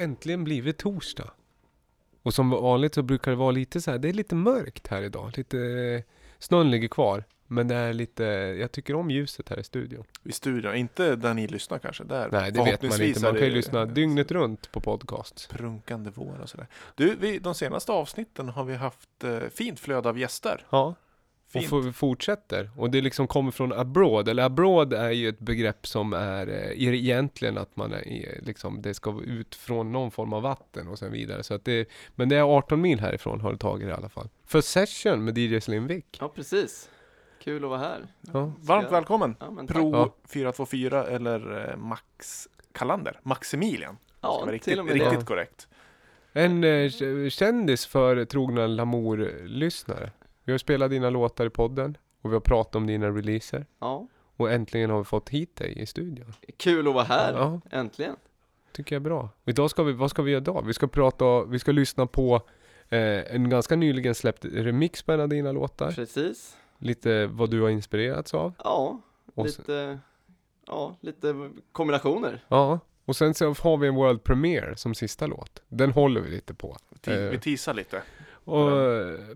äntligen blivit torsdag. Och som vanligt så brukar det vara lite så här, det är lite mörkt här idag. Lite, eh, snön ligger kvar. Men det är lite, jag tycker om ljuset här i studion. I studion, inte där ni lyssnar kanske. Där Nej, det vet man inte. Man kan ju lyssna dygnet runt på podcast. Prunkande vår och sådär. Du, vi, de senaste avsnitten har vi haft eh, fint flöde av gäster. Ja, Fint. får- fortsätter. Och det liksom kommer från abroad. Eller abroad är ju ett begrepp som är eh, egentligen att man är, liksom, det ska ut från någon form av vatten och sen vidare. Så att det, men det är 18 mil härifrån har det tagit i alla fall. För session med DJ Slimvik. Ja, precis. Kul att vara här. Ja. Varmt välkommen! Ja. Pro Ja. 424 eller eh, Max Kalander. Maximilian. ska Ja, vara till riktigt, och med riktigt det. korrekt. En eh, kändis för trogna Lamour-lyssnare. Vi har spelat dina låtar i podden och vi har pratat om dina releaser. Ja, Och äntligen har vi fått hit dig i studion. kul att vara här. Ja, Äntligen. tycker jag är bra. Och idag ska vi, vad ska vi göra idag? Vi ska prata, vi ska lyssna på eh, en ganska nyligen släppt remix på en av dina låtar. Precis. Lite vad du har inspirerats av. Ja, Och sen, lite, ja, lite kombinationer. ja, och sen så har vi en World Premiere som sista låt. Den håller vi lite på. Ti- Eh. Vi teasar lite. Och,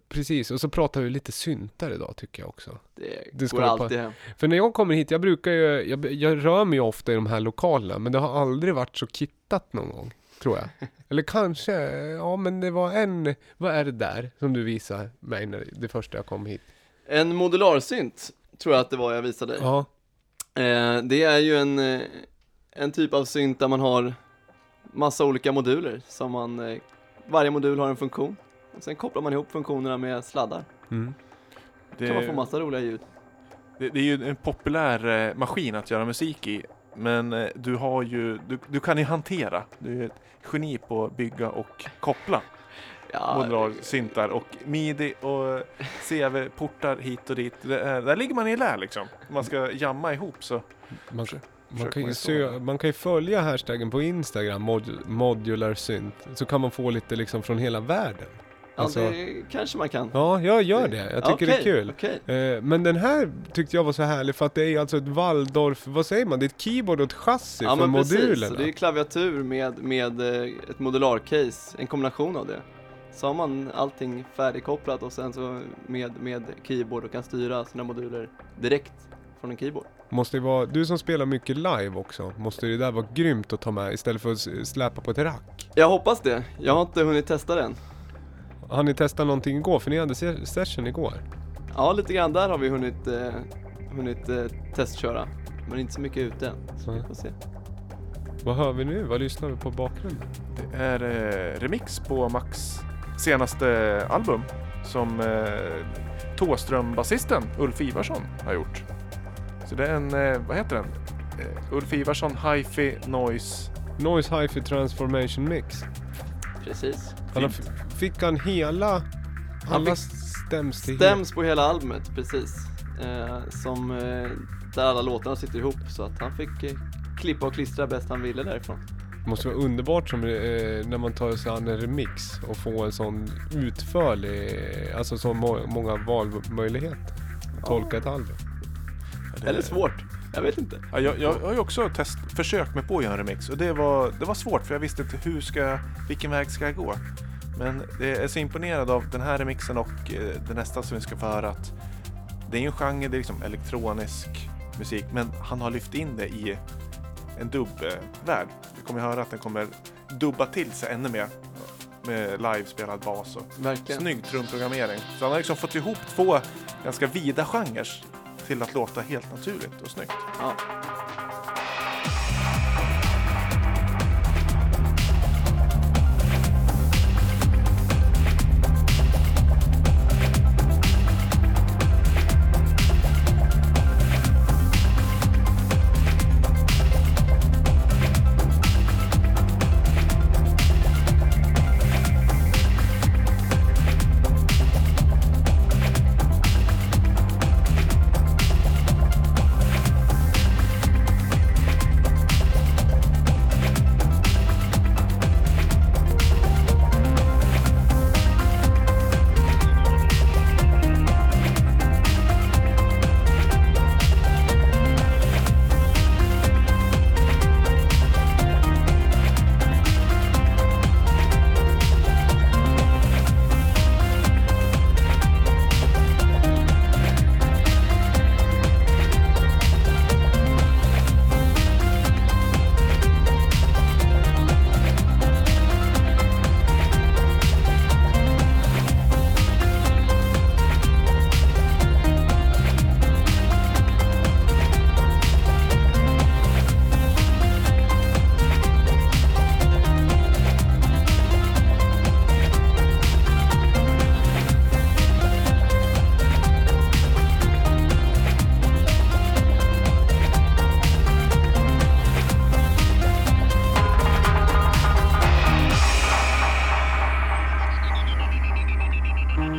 precis, och så pratar vi lite syntar idag tycker jag också. Det, Det går alltid hem. För när jag kommer hit, jag brukar ju, jag, jag rör mig ofta i de här lokalerna, men det har aldrig varit så kittat någon gång, tror jag. Eller kanske, ja men det var en, vad är det där som du visade mig när det första jag kom hit? En modularsynt tror jag att det var jag visade dig. Ja, Eh, det är ju en, eh, en typ av synt där man har massa olika moduler som man, eh, varje modul har en funktion. Och sen kopplar man ihop funktionerna med sladdar. mm. Då kan man få Det, massa roliga ljud. det, det är ju en populär eh, maskin att göra musik i. Men eh, du har ju, du, du kan ju hantera. Du är ett geni på att bygga och koppla Ja, modularsyntar och midi och CV-portar hit och dit. Det är, där ligger man i lä liksom. Man ska jamma ihop så. man, Försök- man, kan ju sö, man kan ju följa hashtaggen på Instagram, mod, modular synt, så kan man få lite liksom från hela världen. Ja alltså- det kanske man kan. Ja, jag gör det. Jag tycker det är kul. Okej. Eh, Men den här tyckte jag var så härlig för att det är alltså ett Waldorf, vad säger man? Det är ett keyboard och ett chassi Ja för men precis, modulerna. så det är klaviatur med, med eh, ett modularcase, en kombination av det. Så har man allting färdigkopplat och sen så med, med keyboard och kan styra sina moduler direkt från en keyboard. Måste vara, du som spelar mycket live också, måste det där vara grymt att ta med istället för att släpa på ett rack. Jag hoppas det, jag har inte hunnit testa den. Har ni testat någonting igår? För ni hade se- session igår. Ja lite grann där har vi hunnit, eh, hunnit eh, testköra, men inte så mycket ute än. Så vi får se. Vad hör vi nu? Vad lyssnar vi på bakgrunden? Det är eh, remix på Max senaste album som eh, Tåström-basisten Ulf Ivarsson har gjort. Så det är en, eh, vad heter den? Eh, Ulf Ivarsson Hi-Fi Noise. Noise Hi-Fi Transformation Mix. Precis. Han har, fick han hela, alla fick stäms till Stäms på hela albumet, precis. Eh, som, eh, där alla låtarna sitter ihop, så att han fick eh, klippa och klistra bäst han ville därifrån. Det måste vara underbart som, eh, när man tar sig an en remix och får en sån utförlig, alltså så må- många valmöjligheter. att Tolka ett album. Det- Eller svårt, jag vet inte. Ja, jag, jag har ju också test, försökt mig på att göra en remix och det var, det var svårt för jag visste inte hur ska, vilken väg ska jag gå. Men det är så imponerad av den här remixen och eh, det nästa som vi ska få höra att det är ju en genre, det är liksom elektronisk musik men han har lyft in det i en dubbvärld. Vi kommer höra att den kommer dubba till sig ännu mer med livespelad bas och Verkligen. snygg trumprogrammering. Så han har liksom fått ihop två ganska vida genrer till att låta helt naturligt och snyggt. Ja,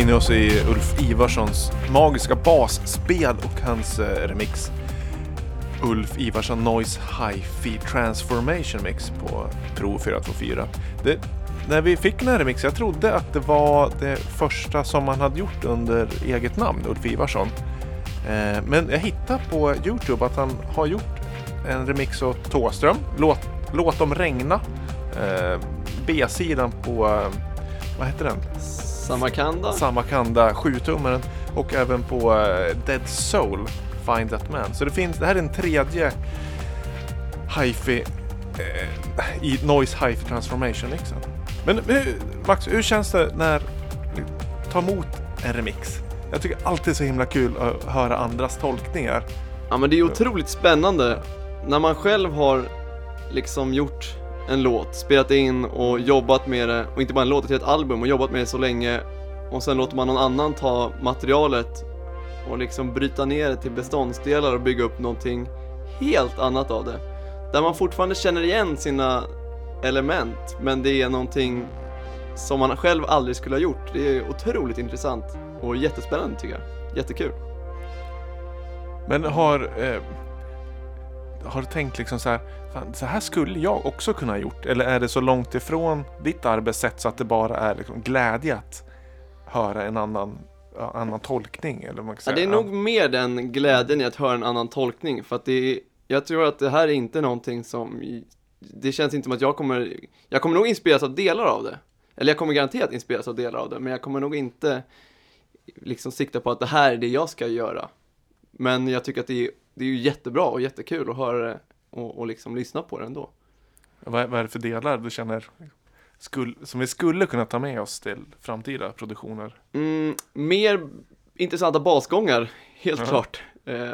befinner oss i Ulf Ivarssons magiska basspel och hans eh, remix. Ulf Ivarsson Noise Hi-Fi Transformation Mix på Pro 424. Det, när vi fick den här remixen, jag trodde att det var det första som han hade gjort under eget namn, Ulf Ivarsson. Eh, men jag hittade på Youtube att han har gjort en remix åt Thåström, Låt, Låt dem regna. Eh, B-sidan på, eh, vad heter den? Samarkanda. Samarkanda 7-tummaren och även på eh, Dead Soul Find That Man. Så det finns, det här är en tredje hifi eh, i Noise Hifi Transformation mixen. Men hur, Max, hur känns det när du tar emot en remix? Jag tycker alltid det är så himla kul att höra andras tolkningar. Ja men det är otroligt spännande när man själv har liksom gjort en låt, spelat in och jobbat med det och inte bara en låt, utan ett album och jobbat med det så länge och sen låter man någon annan ta materialet och liksom bryta ner det till beståndsdelar och bygga upp någonting helt annat av det. Där man fortfarande känner igen sina element men det är någonting som man själv aldrig skulle ha gjort. Det är otroligt intressant och jättespännande tycker jag. Jättekul. Men har, eh, har du tänkt liksom så här, fan, så här skulle jag också kunna ha gjort? Eller är det så långt ifrån ditt arbetssätt så att det bara är liksom glädje att höra en annan, ja, annan tolkning? Eller man kan Ja, säga. det är nog mer den glädjen i att höra en annan tolkning för att det är, jag tror att det här är inte någonting som, det känns inte som att jag kommer, jag kommer nog inspireras av delar av det. Eller jag kommer garanterat inspireras av delar av det, men jag kommer nog inte liksom sikta på att det här är det jag ska göra. Men jag tycker att det är, det är ju jättebra och jättekul att höra det och, och liksom lyssna på det ändå. Vad, vad är det för delar du känner skull, som vi skulle kunna ta med oss till framtida produktioner? Mm, mer intressanta basgångar, helt Ja. klart. Eh,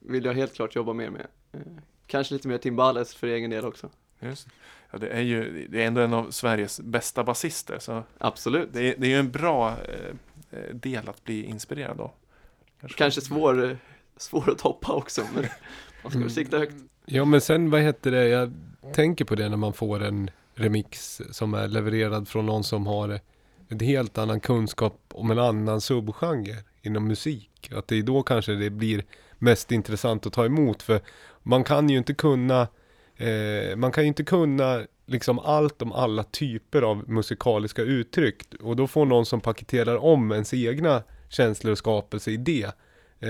vill jag helt klart jobba mer med. Eh, kanske lite mer timbales för egen del också. Just. Ja, det är ju det är ändå en av Sveriges bästa basister så Absolut. det är, det är ju en bra eh, eh, del att bli inspirerad av. Kanske svår, eh, svår att toppa också, men man ska Mm. sikta högt. Ja men sen vad heter det, jag tänker på det när man får en remix som är levererad från någon som har en helt annan kunskap om en annan subgenre inom musik. Att det är då kanske det blir mest intressant att ta emot. För man kan ju inte kunna, eh, man kan ju inte kunna liksom allt om alla typer av musikaliska uttryck. Och då får någon som paketerar om ens egna känslor och skapelse i det. Eh,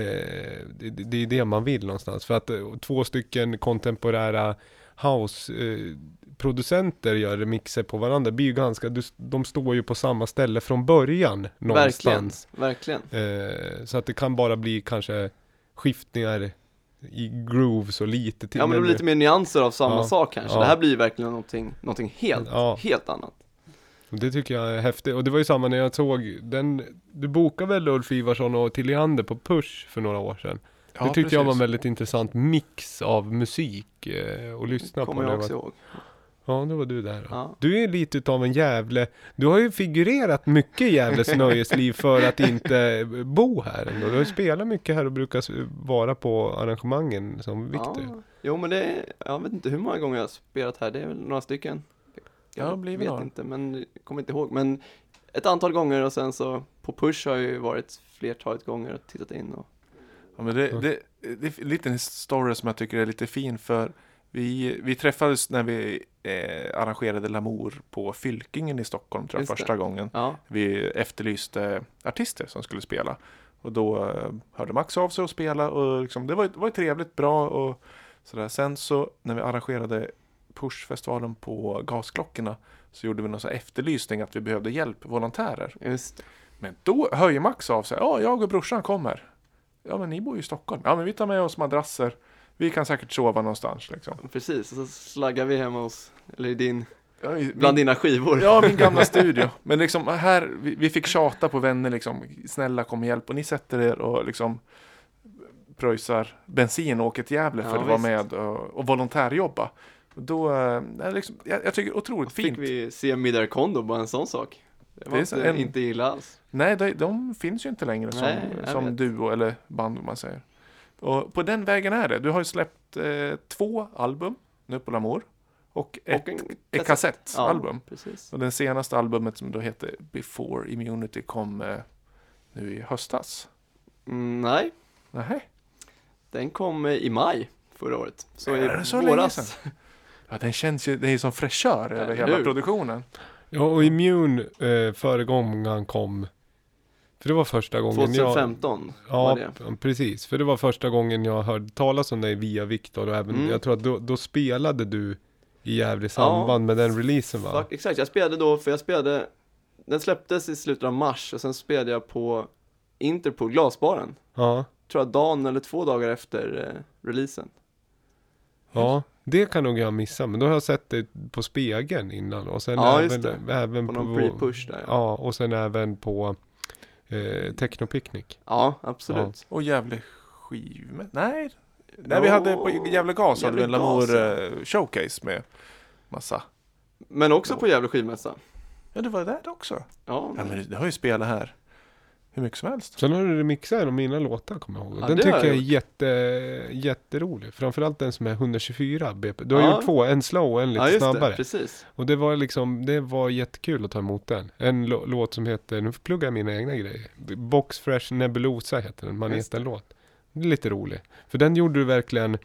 det, det är det man vill någonstans. För att eh, två stycken kontemporära house-producenter gör remixer på varandra. Det blir ju ganska, de står ju på samma ställe från början Verkligen, någonstans. verkligen. Eh, så att det kan bara bli kanske skiftningar i grooves och lite till. Ja men det blir lite mer nyanser av samma Ja, sak kanske. ja. Det här blir ju verkligen någonting, någonting helt, Ja. helt annat. Det tycker jag är häftigt. Och det var ju samma när jag såg den, du bokade väl Ulf Ivarsson och Tilliander på Push för några år sedan? Ja, det tyckte jag var en precis. väldigt intressant mix av musik eh, att lyssna på. Kommer jag också var, ihåg. ja, då var du där. Ja. Du är lite utav en jävle, du har ju figurerat mycket i Gävles nöjesliv för att inte bo här ändå. Du har ju spelat mycket här och brukar vara på arrangemangen som Viktor. Ja, jo men det är, jag vet inte hur många gånger jag har spelat här, det är väl några stycken. Ja, Jag blir vet inte, men kommer inte ihåg. Men ett antal gånger och sen så på Push har jag ju varit flertalet gånger och tittat in och Ja, men det, det, det är en liten story som jag tycker är lite fin för vi, vi träffades när vi eh, arrangerade Lamour på Fylkingen i Stockholm tror jag Just det. första gången. ja, Vi efterlyste artister som skulle spela. Och då eh, hörde Max av sig och spela och liksom, det var, det var ju trevligt, bra och sådär. Sen så när vi arrangerade Push-festivalen på Gasklockorna så gjorde vi någon här efterlysning att vi behövde hjälp, volontärer. just. Men då höjer Max av sig. Ja, jag och brorsan kommer. Ja, men ni bor ju i Stockholm. Ja, men vi tar med oss madrasser. Vi kan säkert sova någonstans liksom. Precis, och så slaggar vi hemma hos, eller i din, Ja, bland dina skivor. Ja, min gamla studio. Men liksom här, vi, vi fick tjata på vänner liksom. Snälla kom och hjälp. Och ni sätter er och liksom pröjsar bensin och åker till Gävle för Ja, att vara med och, och volontärjobba. Då, eh, det liksom, jag, jag tycker det otroligt Fick fint. vi se Midar Kondo, bara en sån sak. Det var Det inte, en- inte illa alls. Nej, de, de finns ju inte längre som, Nej, som vet. duo eller band om man säger. Och på den vägen är det. Du har ju släppt eh, två album nu på Lamour. Och ett, ett kassettalbum. Ja. Och den senaste albumet som då heter Before Immunity kom eh, nu i höstas. Mm, nej, Nej, den kom eh, i maj förra året. Så Är i det så länge våras. sedan? ja, den känns ju, det är ju som fräschör över Eller hela hur? produktionen. Ja, och Immune eh, förra gången han kom, för det var första gången jag... 2015 var Ja, det. p- precis. För det var första gången jag hörde talas om dig via Viktor och även, Mm. jag tror att då, då spelade du i Gävle samband med den releasen va? Fuck, exakt, jag spelade då, för jag spelade, den släpptes i slutet av mars och sen spelade jag på Interpol, glasbaren. Ja, Tror jag dagen eller två dagar efter eh, releasen. Ja. Det kan nog jag missa, men då har jag sett det på spegeln innan och sen Ja, även, just även På på, någon pre-push där. Ja, Ja, och sen även på eh, Technopicnic. ja absolut. Och Gävle skivmässa? Nej, Nej, vi hade på Gävle Gas hade vi en Gävle Gas, Lamour ja. eh, showcase med massa. Men också på Gävle skivmässa. Ja, det var där också. Ja, Ja, men det har ju spelat här hur mycket som helst. Sen har du remixat en av mina låtar kommer jag ihåg. Ja, den tycker jag är jätte, jätterolig. Framförallt den som är 124 BP. Du har Ja. gjort två, en slow och en lite ja snabbare. det, precis. Och det var liksom, det var jättekul att ta emot den. En lå- låt som heter, nu pluggar jag mina egna grejer. Box Fresh Nebulosa heter den, Just Maneten-låt. Det är lite rolig. För den gjorde du verkligen,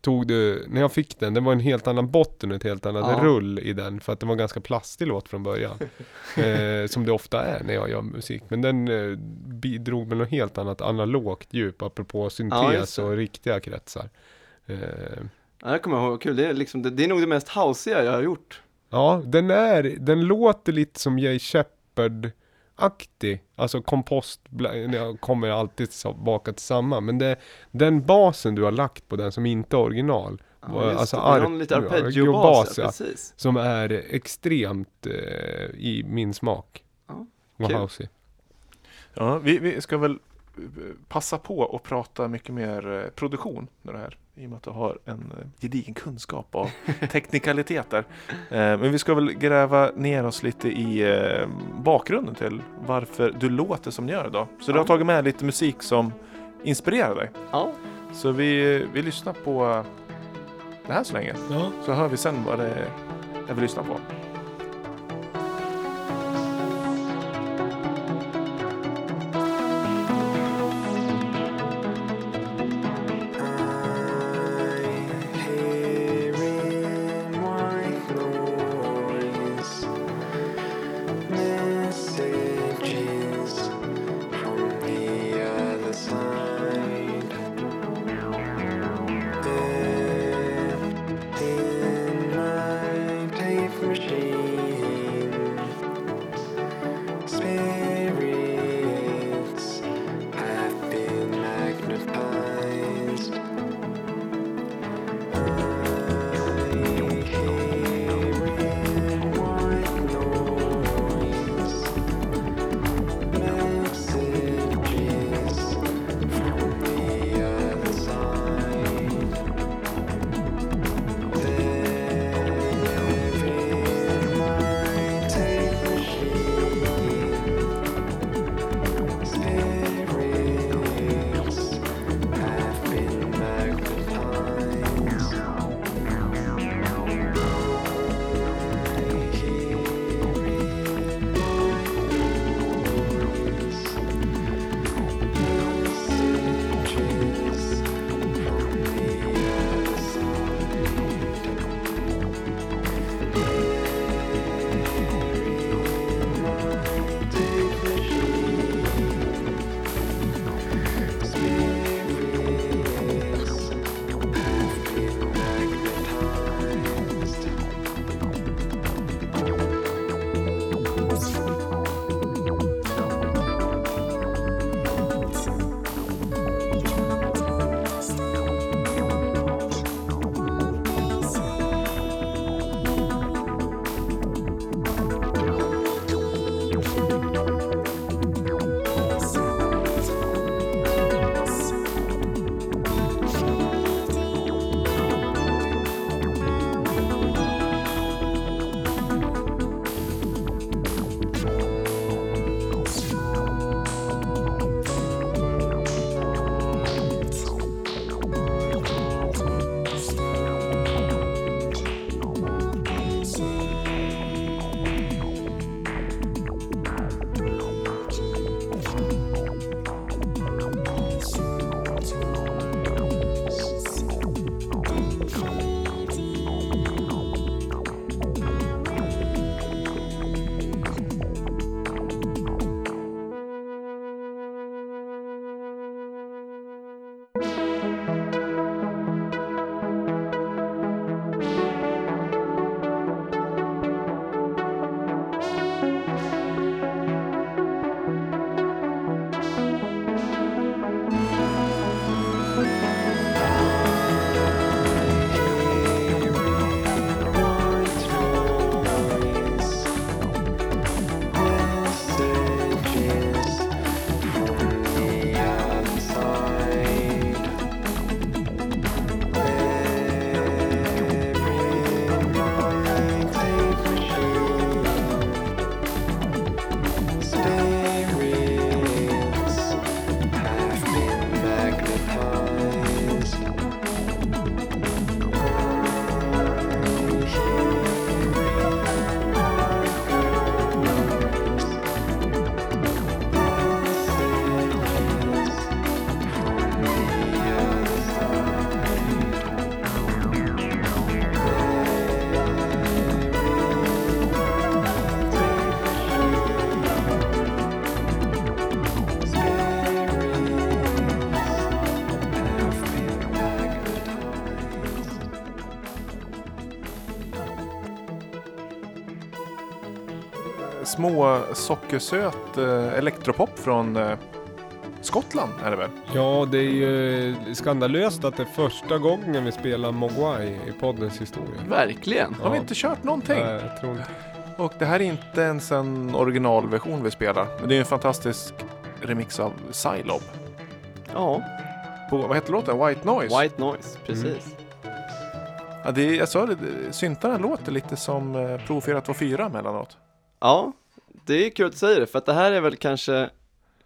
tog du, när jag fick den, det var en helt annan botten och ett helt annat Ja. rull i den. För att det var en ganska plastig låt från början. eh, som det ofta är när jag gör musik. Men den eh, bidrog med något helt annat analogt djup, apropå Ja, syntes det. och riktiga kretsar. Eh, Ja, det kommer jag ihåg, kul. Det är, liksom, det, det är nog det mest houseiga jag har gjort. Ja, den är, den låter lite som Jay Shepard-aktig. Alltså kompost, kommer alltid tillbaka till samma. Men det, den basen du har lagt på den som inte är original. Ja, just alltså det. Lite arpeggiobas, ja. Som är extremt eh, i min smak. Ja, housey. Ja, vi, vi ska väl eh, passa på och prata mycket mer eh, produktion med det här. I och med att du har en eh, gedigen kunskap av teknikaliteter. Eh, Men vi ska väl gräva ner oss lite i eh, bakgrunden till varför du låter som du gör idag. Så du har Ja. tagit med lite musik som inspirerar dig. Ja, Så vi, vi lyssnar på det här så länge. Ja. Så hör vi sen vad det är jag vill lyssna på. Små sockersöt eh, elektropop från eh, Skottland är det väl? Ja, det är ju skandalöst att det är första gången vi spelar Mogwai i poddens historia. Verkligen. Har vi Ja. inte kört någonting? Nej, jag tror inte. Och det här är inte ens en originalversion vi spelar. Men det är en fantastisk remix av Sylob. Ja, På, vad heter låten? White Noise? White Noise, precis. Ja, det är, jag sa det, det- syntarna låter lite som eh, Pro 424 mellanåt. Ja, det är kul att du säger det, för att det här är väl kanske,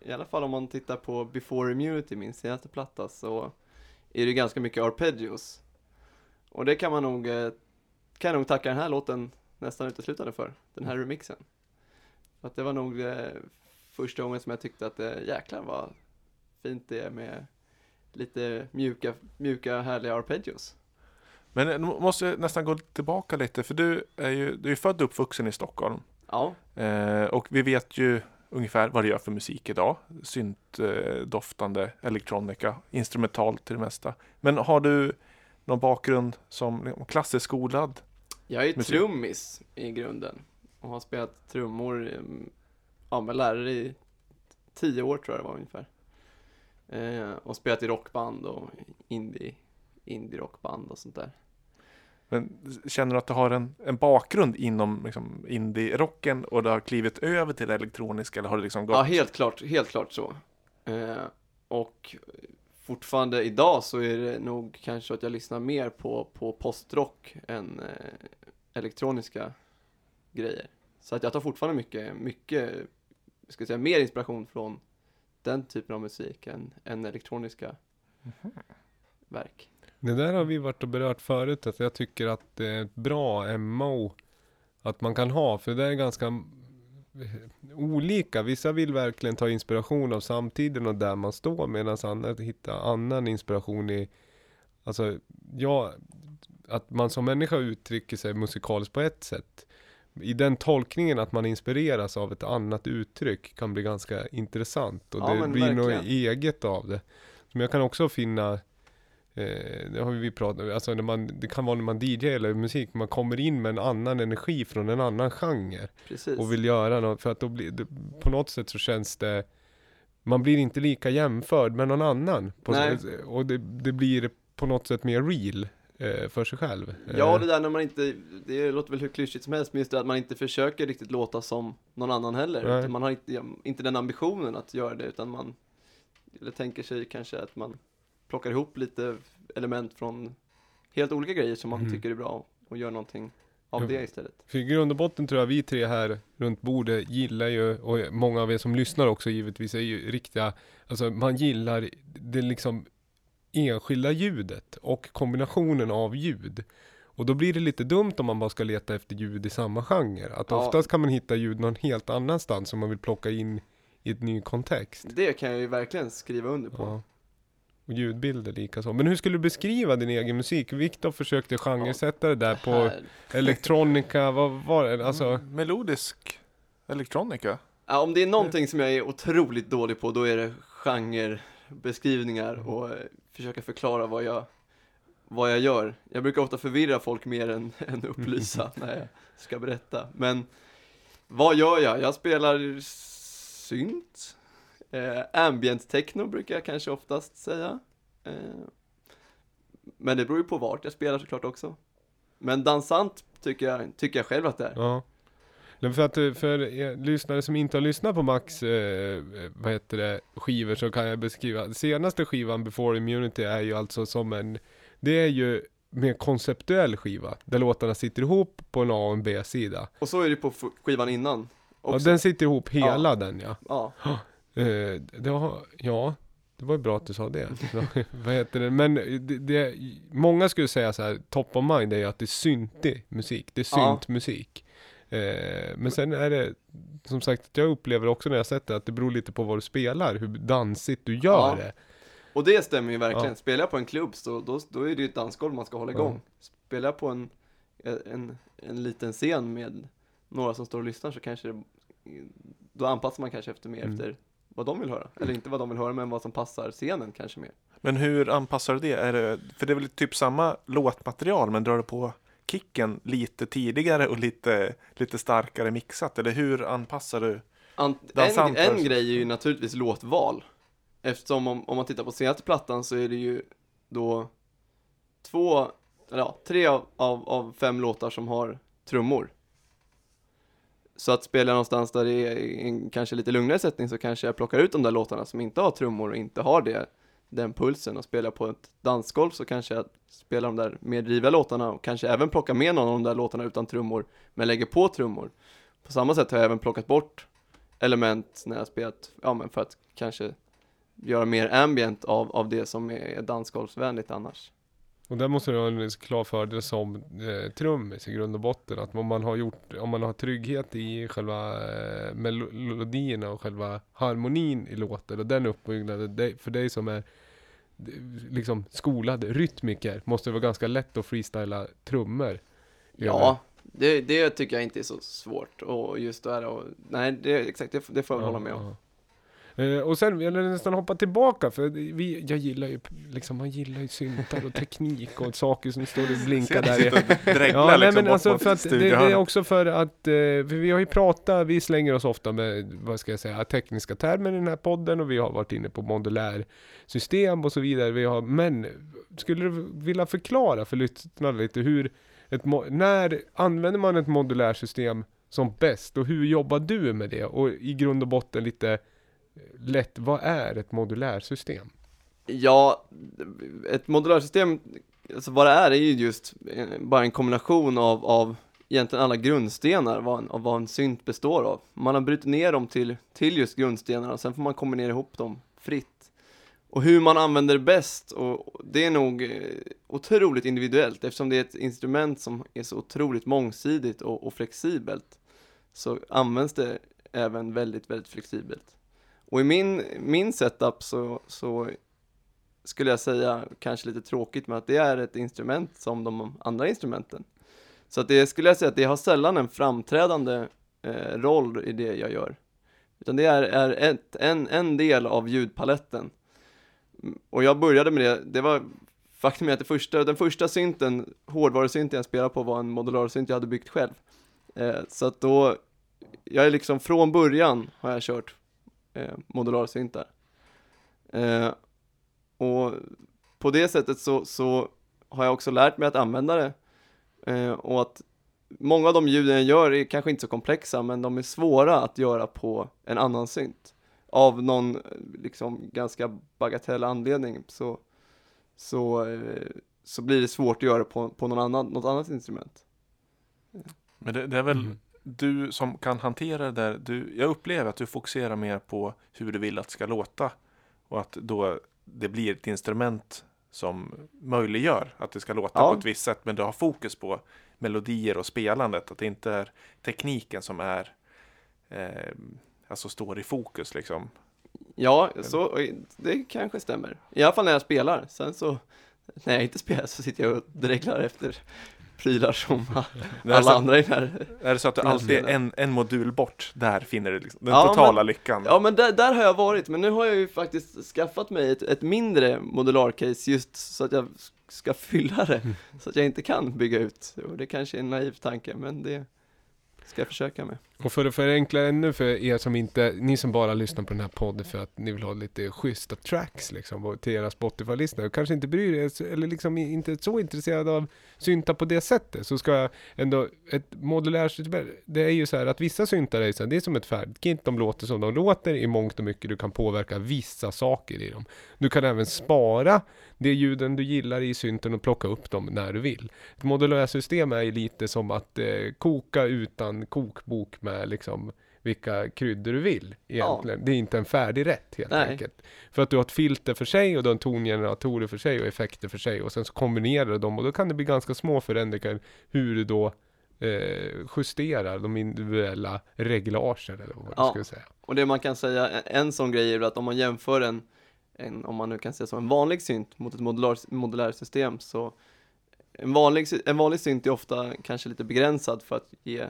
i alla fall om man tittar på Before Immunity, min senaste platta, så är det ganska mycket arpeggios. Och det kan man nog, eh, kan jag nog tacka den här låten nästan uteslutande för, den här remixen. För att det var nog eh, första gången som jag tyckte att det jäklar vad fint det är med lite mjuka, mjuka härliga arpeggios. Men jag måste nästan gå tillbaka lite för du är ju du är född och uppvuxen i Stockholm. Ja, Eh, och vi vet ju ungefär vad det gör för musik idag. Syntdoftande, eh, doftande, elektronika, instrumentalt till det mesta. Men har du någon bakgrund som liksom, klassiskt skolad? Jag är Musik. trummis i grunden och har spelat trummor, em, ja med lärare i tio år tror jag det var ungefär. Eh, och spelat i rockband och indie, indie-rockband och sånt där. Men känner du att du har en, en bakgrund inom liksom, indie-rocken och du har klivit över till elektronisk eller har det liksom gått? Ja, helt klart, helt klart så. Eh, och fortfarande idag så är det nog kanske att jag lyssnar mer på, på postrock än eh, elektroniska grejer. Så att jag tar fortfarande mycket, mycket, ska jag säga, mer inspiration från den typen av musik än, än elektroniska verk. Det där har vi varit och berört förut, att jag tycker att det är ett bra MO att man kan ha, för det är ganska olika. Vissa vill verkligen ta inspiration av samtiden och där man står, medan andra hittar annan inspiration i, alltså, ja, att man som människa uttrycker sig musikaliskt på ett sätt. I den tolkningen att man inspireras av ett annat uttryck kan bli ganska intressant och Ja, det blir något verkligen. eget av det. Men jag kan också finna Eh, det har vi pratat om, alltså när man, det kan vara när man DJ eller musik, man kommer in med en annan energi från en annan genre Precis. och vill göra något, för att då blir det, på något sätt så känns det, man blir inte lika jämförd med någon annan. Nej. och det, det blir på något sätt mer real eh, för sig själv. Ja, Eh, det där när man inte, det låter väl hur klyschigt som helst, men just det att man inte försöker riktigt låta som någon annan heller. Man har inte, inte den ambitionen att göra det, utan man eller tänker sig kanske att man plockar ihop lite element från helt olika grejer som man Mm. tycker är bra och gör någonting av Ja. det istället. För i grund och botten tror jag vi tre här runt bordet gillar ju, och många av er som lyssnar också givetvis, är ju riktiga, alltså man gillar det liksom enskilda ljudet och kombinationen av ljud. Och då blir det lite dumt om man bara ska leta efter ljud i samma genre. Att Ja. oftast kan man hitta ljud någon helt annanstans som man vill plocka in i ett ny kontext. Det kan jag ju verkligen skriva under på. Ja. Och ljudbilder likaså. Men hur skulle du beskriva din egen musik? Viktor försökte genresätta det där på elektronika, vad var det? Alltså, Mm, Melodisk elektronika. Ja, om det är någonting som jag är otroligt dålig på, då är det genrebeskrivningar Mm. och eh, försöka förklara vad jag, vad jag gör. Jag brukar ofta förvirra folk mer än, än upplysa när jag ska berätta. Men vad gör jag? Jag spelar synt. Eh, ambient techno brukar jag kanske oftast säga. Eh, men det beror ju på vart jag spelar såklart också. Men dansant tycker jag, tycker jag själv att det är. Ja. För att för lyssnare som inte har lyssnat på Max, eh, vad heter det, skivor så kan jag beskriva. Senaste skivan, Before Immunity, är ju alltså som en, det är ju mer konceptuell skiva, där låtarna sitter ihop på en A och en B-sida. Och så är det på skivan innan. Ja, Också. den sitter ihop hela den ja. Ja, Eh, det har, ja, det var ju bra att du sa det. vad heter det? Men det, det, många skulle säga så här, top of mind är ju att det är syntig musik, det är Ja. syntmusik. Eh, men sen är det, som sagt, jag upplever också när jag sett det, att det beror lite på vad du spelar, hur dansigt du gör Ja. det. och det stämmer ju verkligen. Ja. Spelar jag på en klubb så då, då är det ju ett dansgolv man ska hålla Ja. igång. Spelar jag på en, en, en liten scen med några som står och lyssnar så kanske det, då anpassar man kanske efter mer Mm. efter vad de vill höra. Eller inte vad de vill höra, men vad som passar scenen kanske mer. Men hur anpassar du det? Är det? För det är väl typ samma låtmaterial men drar du på kicken lite tidigare och lite, lite starkare mixat? Eller hur anpassar du? Ant- en, en grej är ju naturligtvis låtval. Eftersom om, om man tittar på senaste plattan så är det ju då två, eller ja, tre av, av, av fem låtar som har trummor. Så att spela någonstans där det är en kanske lite lugnare sättning så kanske jag plockar ut de där låtarna som inte har trummor och inte har det, den pulsen och spelar på ett dansgolv så kanske jag spelar de där mer driviga låtarna och kanske även plockar med någon av de där låtarna utan trummor men lägger på trummor. På samma sätt har jag även plockat bort element när jag spelat, ja men för att kanske göra mer ambient av, av det som är dansgolvsvänligt annars. Och där måste du ha en klar fördel som eh, trummis i grund och botten. Att om man har gjort, om man har trygghet i själva eh, melodierna och själva harmonin i låten och den uppbyggnaden. Det, för dig som är det- liksom skolad rytmiker måste det vara ganska lätt att freestyla trummor. Ja, det, det tycker jag inte är så svårt och just där och, nej det, exakt, det, det får jag väl hålla med om. ja. Eh, och sen vill jag nästan hoppa tillbaka för vi, jag gillar ju liksom, man gillar ju syntar och teknik och saker som står och blinkar där. i- Dregla Ja, nej, liksom men bort alltså för att det, det är också för att, eh, för vi har ju pratat, vi slänger oss ofta med, vad ska jag säga, tekniska termer i den här podden och vi har varit inne på modulärsystem och så vidare. Vi har, men skulle du vilja förklara för lyssnarna lite hur, ett, när använder man ett modulärsystem som bäst och hur jobbar du med det? Och i grund och botten lite lätt, vad är ett modulärsystem? Ja, ett modulärsystem, alltså vad det är, är ju just eh, bara en kombination av, av egentligen alla grundstenar vad en, av vad en synt består av. Man har brutit ner dem till, till just grundstenarna och sen får man kombinera ihop dem fritt. Och hur man använder det bäst, och det är nog eh, otroligt individuellt eftersom det är ett instrument som är så otroligt mångsidigt och, och flexibelt så används det även väldigt, väldigt flexibelt. Och i min, min setup så, så skulle jag säga, kanske lite tråkigt, men att det är ett instrument som de andra instrumenten. Så att det skulle jag säga att det har sällan en framträdande eh, roll i det jag gör. Utan det är, är ett, en, en del av ljudpaletten. Och jag började med det, det var faktum är att det första, den första synten, hårdvarusynten jag spelade på var en modularsynt jag hade byggt själv. Eh, så att då, jag är liksom från början har jag kört eh, modularsyntar. Eh, och på det sättet så, så har jag också lärt mig att använda det. Eh, och att många av de ljuden jag gör är kanske inte så komplexa, men de är svåra att göra på en annan synt. Av någon eh, liksom ganska bagatell anledning så, så, eh, så blir det svårt att göra på, på någon annan, något annat instrument. Men det, det är väl Mm. Du som kan hantera det där. Du, jag upplever att du fokuserar mer på hur du vill att det ska låta. Och att då det blir ett instrument som möjliggör att det ska låta Ja. på ett visst sätt. Men du har fokus på melodier och spelandet. Att det inte är tekniken som är eh, alltså står i fokus liksom. Ja, så, det kanske stämmer. I alla fall när jag spelar. Sen så, när jag inte spelar så sitter jag och dreglar efter prylar som alla så, andra i den här är det så att du alltid är en, en modul bort, där finner du liksom den Ja, totala men- lyckan. Ja men där, där har jag varit, men nu har jag ju faktiskt skaffat mig ett, ett mindre modularcase just så att jag ska fylla det, så att jag inte kan bygga ut. Och det kanske är en naiv tanke, men det ska jag försöka med. Och för att förenkla ännu för er som inte, ni som bara lyssnar på den här podden för att ni vill ha lite schyssta tracks liksom till era Spotify-lyssnare och kanske inte bryr er eller liksom inte är så intresserade av syntar på det sättet så ska jag ändå, ett modulärt, det är ju så här att vissa syntar är så här, det är som ett färdigt de låter som de låter i mångt och mycket du kan påverka vissa saker i dem. Du kan även spara de ljuden du gillar i synten och plocka upp dem när du vill. Ett modulärt system är ju lite som att eh, koka utan kokbok med liksom vilka kryddor du vill egentligen. Det är inte en färdig rätt helt Nej. enkelt. För att du har ett filter för sig och du har en tongenerator för sig och effekter för sig och sen så kombinerar du dem och då kan det bli ganska små förändringar hur du då eh, justerar de individuella reglagen eller vad Ja. ska säga. Och det man kan säga, en- sån grej är att om man jämför en, en om man nu kan säga som en vanlig synt mot ett modulärsystem så en vanlig, en vanlig synt är ofta kanske lite begränsad för att ge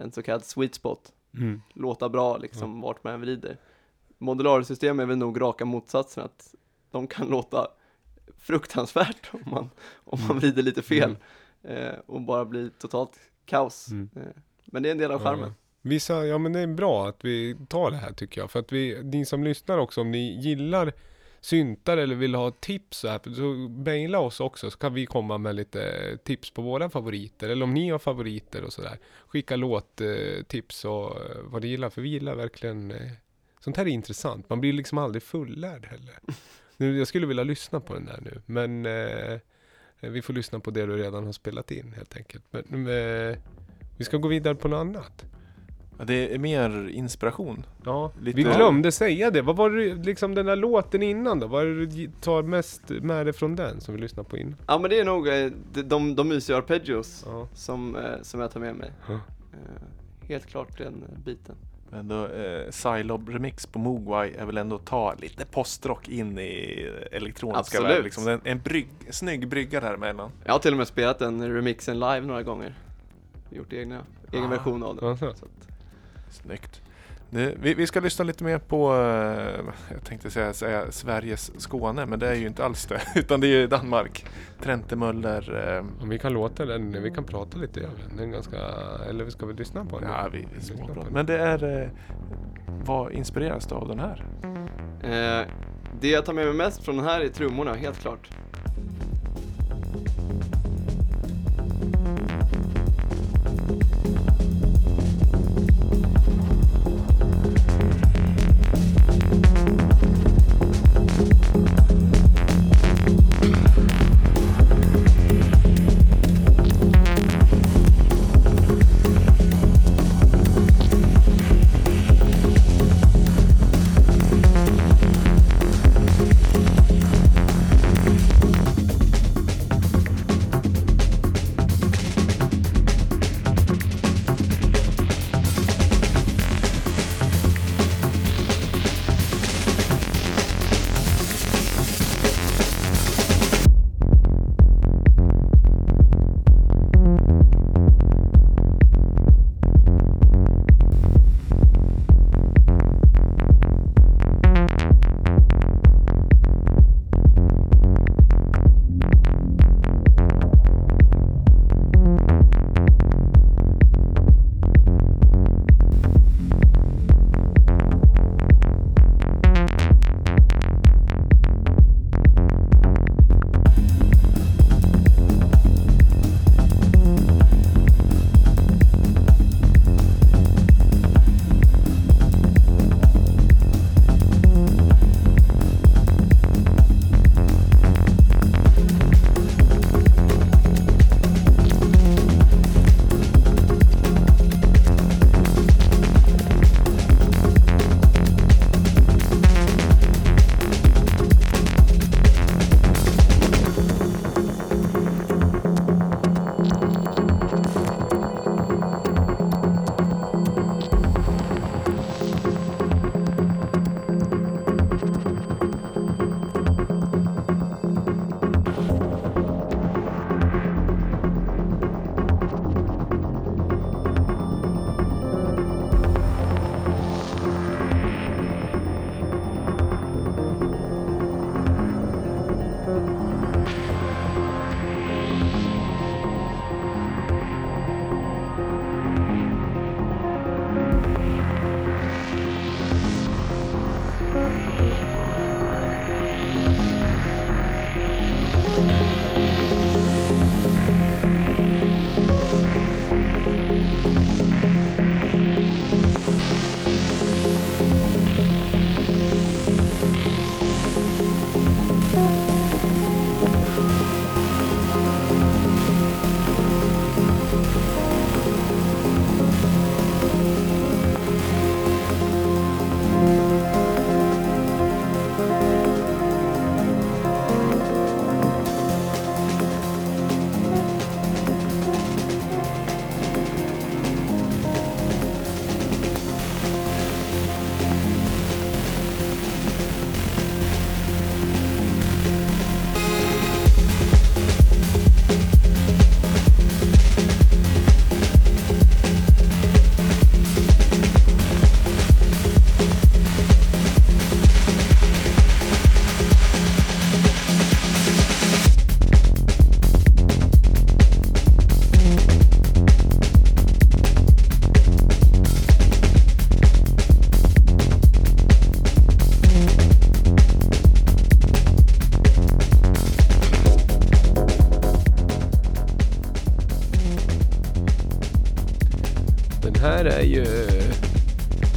en så kallad sweet spot. Mm. låta bra liksom vart man än vrider. Modularsystem är väl nog raka motsatsen att de kan låta fruktansvärt om man, om man vrider lite fel. eh, och bara bli totalt kaos. Mm. Eh, men det är en del av charmen. Ja. Vissa, ja men det är bra att vi tar det här tycker jag. För att vi, ni som lyssnar också, om ni gillar syntar eller vill ha tips så, här, så mejla oss också så kan vi komma med lite tips på våra favoriter. Eller om ni har favoriter och sådär. Skicka låttips och eh, vad ni gillar. För vi gillar verkligen eh, Sånt här är intressant. Man blir liksom aldrig fullärd heller. Nu, jag skulle vilja lyssna på den där nu. Men eh, vi får lyssna på det du redan har spelat in helt enkelt. Men, eh, vi ska gå vidare på något annat. Ja, det är mer inspiration. Ja, Lite- vi glömde säga det. Vad var det liksom den där låten innan då? Vad är det du tar mest med dig från den som vi lyssnade på innan? Ja men det är nog eh, de, de, de mysiga arpeggios Ja. som, eh, som jag tar med mig. Ja. Eh, helt klart den biten. Men då, eh, Sylob remix på Mogwai är väl ändå att ta lite postrock in i elektroniska Absolut. värld. Liksom. En, en brygg, snygg brygga däremellan. Jag har till och med spelat den remixen live några gånger. Gjort egna, egen Ah. version av den. Alltså. Så att, Snyggt. Det, vi, vi ska lyssna lite mer på, eh, jag tänkte säga, säga Sveriges Skåne, men det är ju inte alls det. Utan det är ju Danmark. Trente Möller. Eh, Om vi kan låta den, vi kan prata lite över den. Den är ganska, eller vi ska väl lyssna på den? ja, vi, vi småpratar. den. Men det är, eh, vad inspireras du av den här? eh, det jag tar med mig mest från den här är trummorna, helt klart.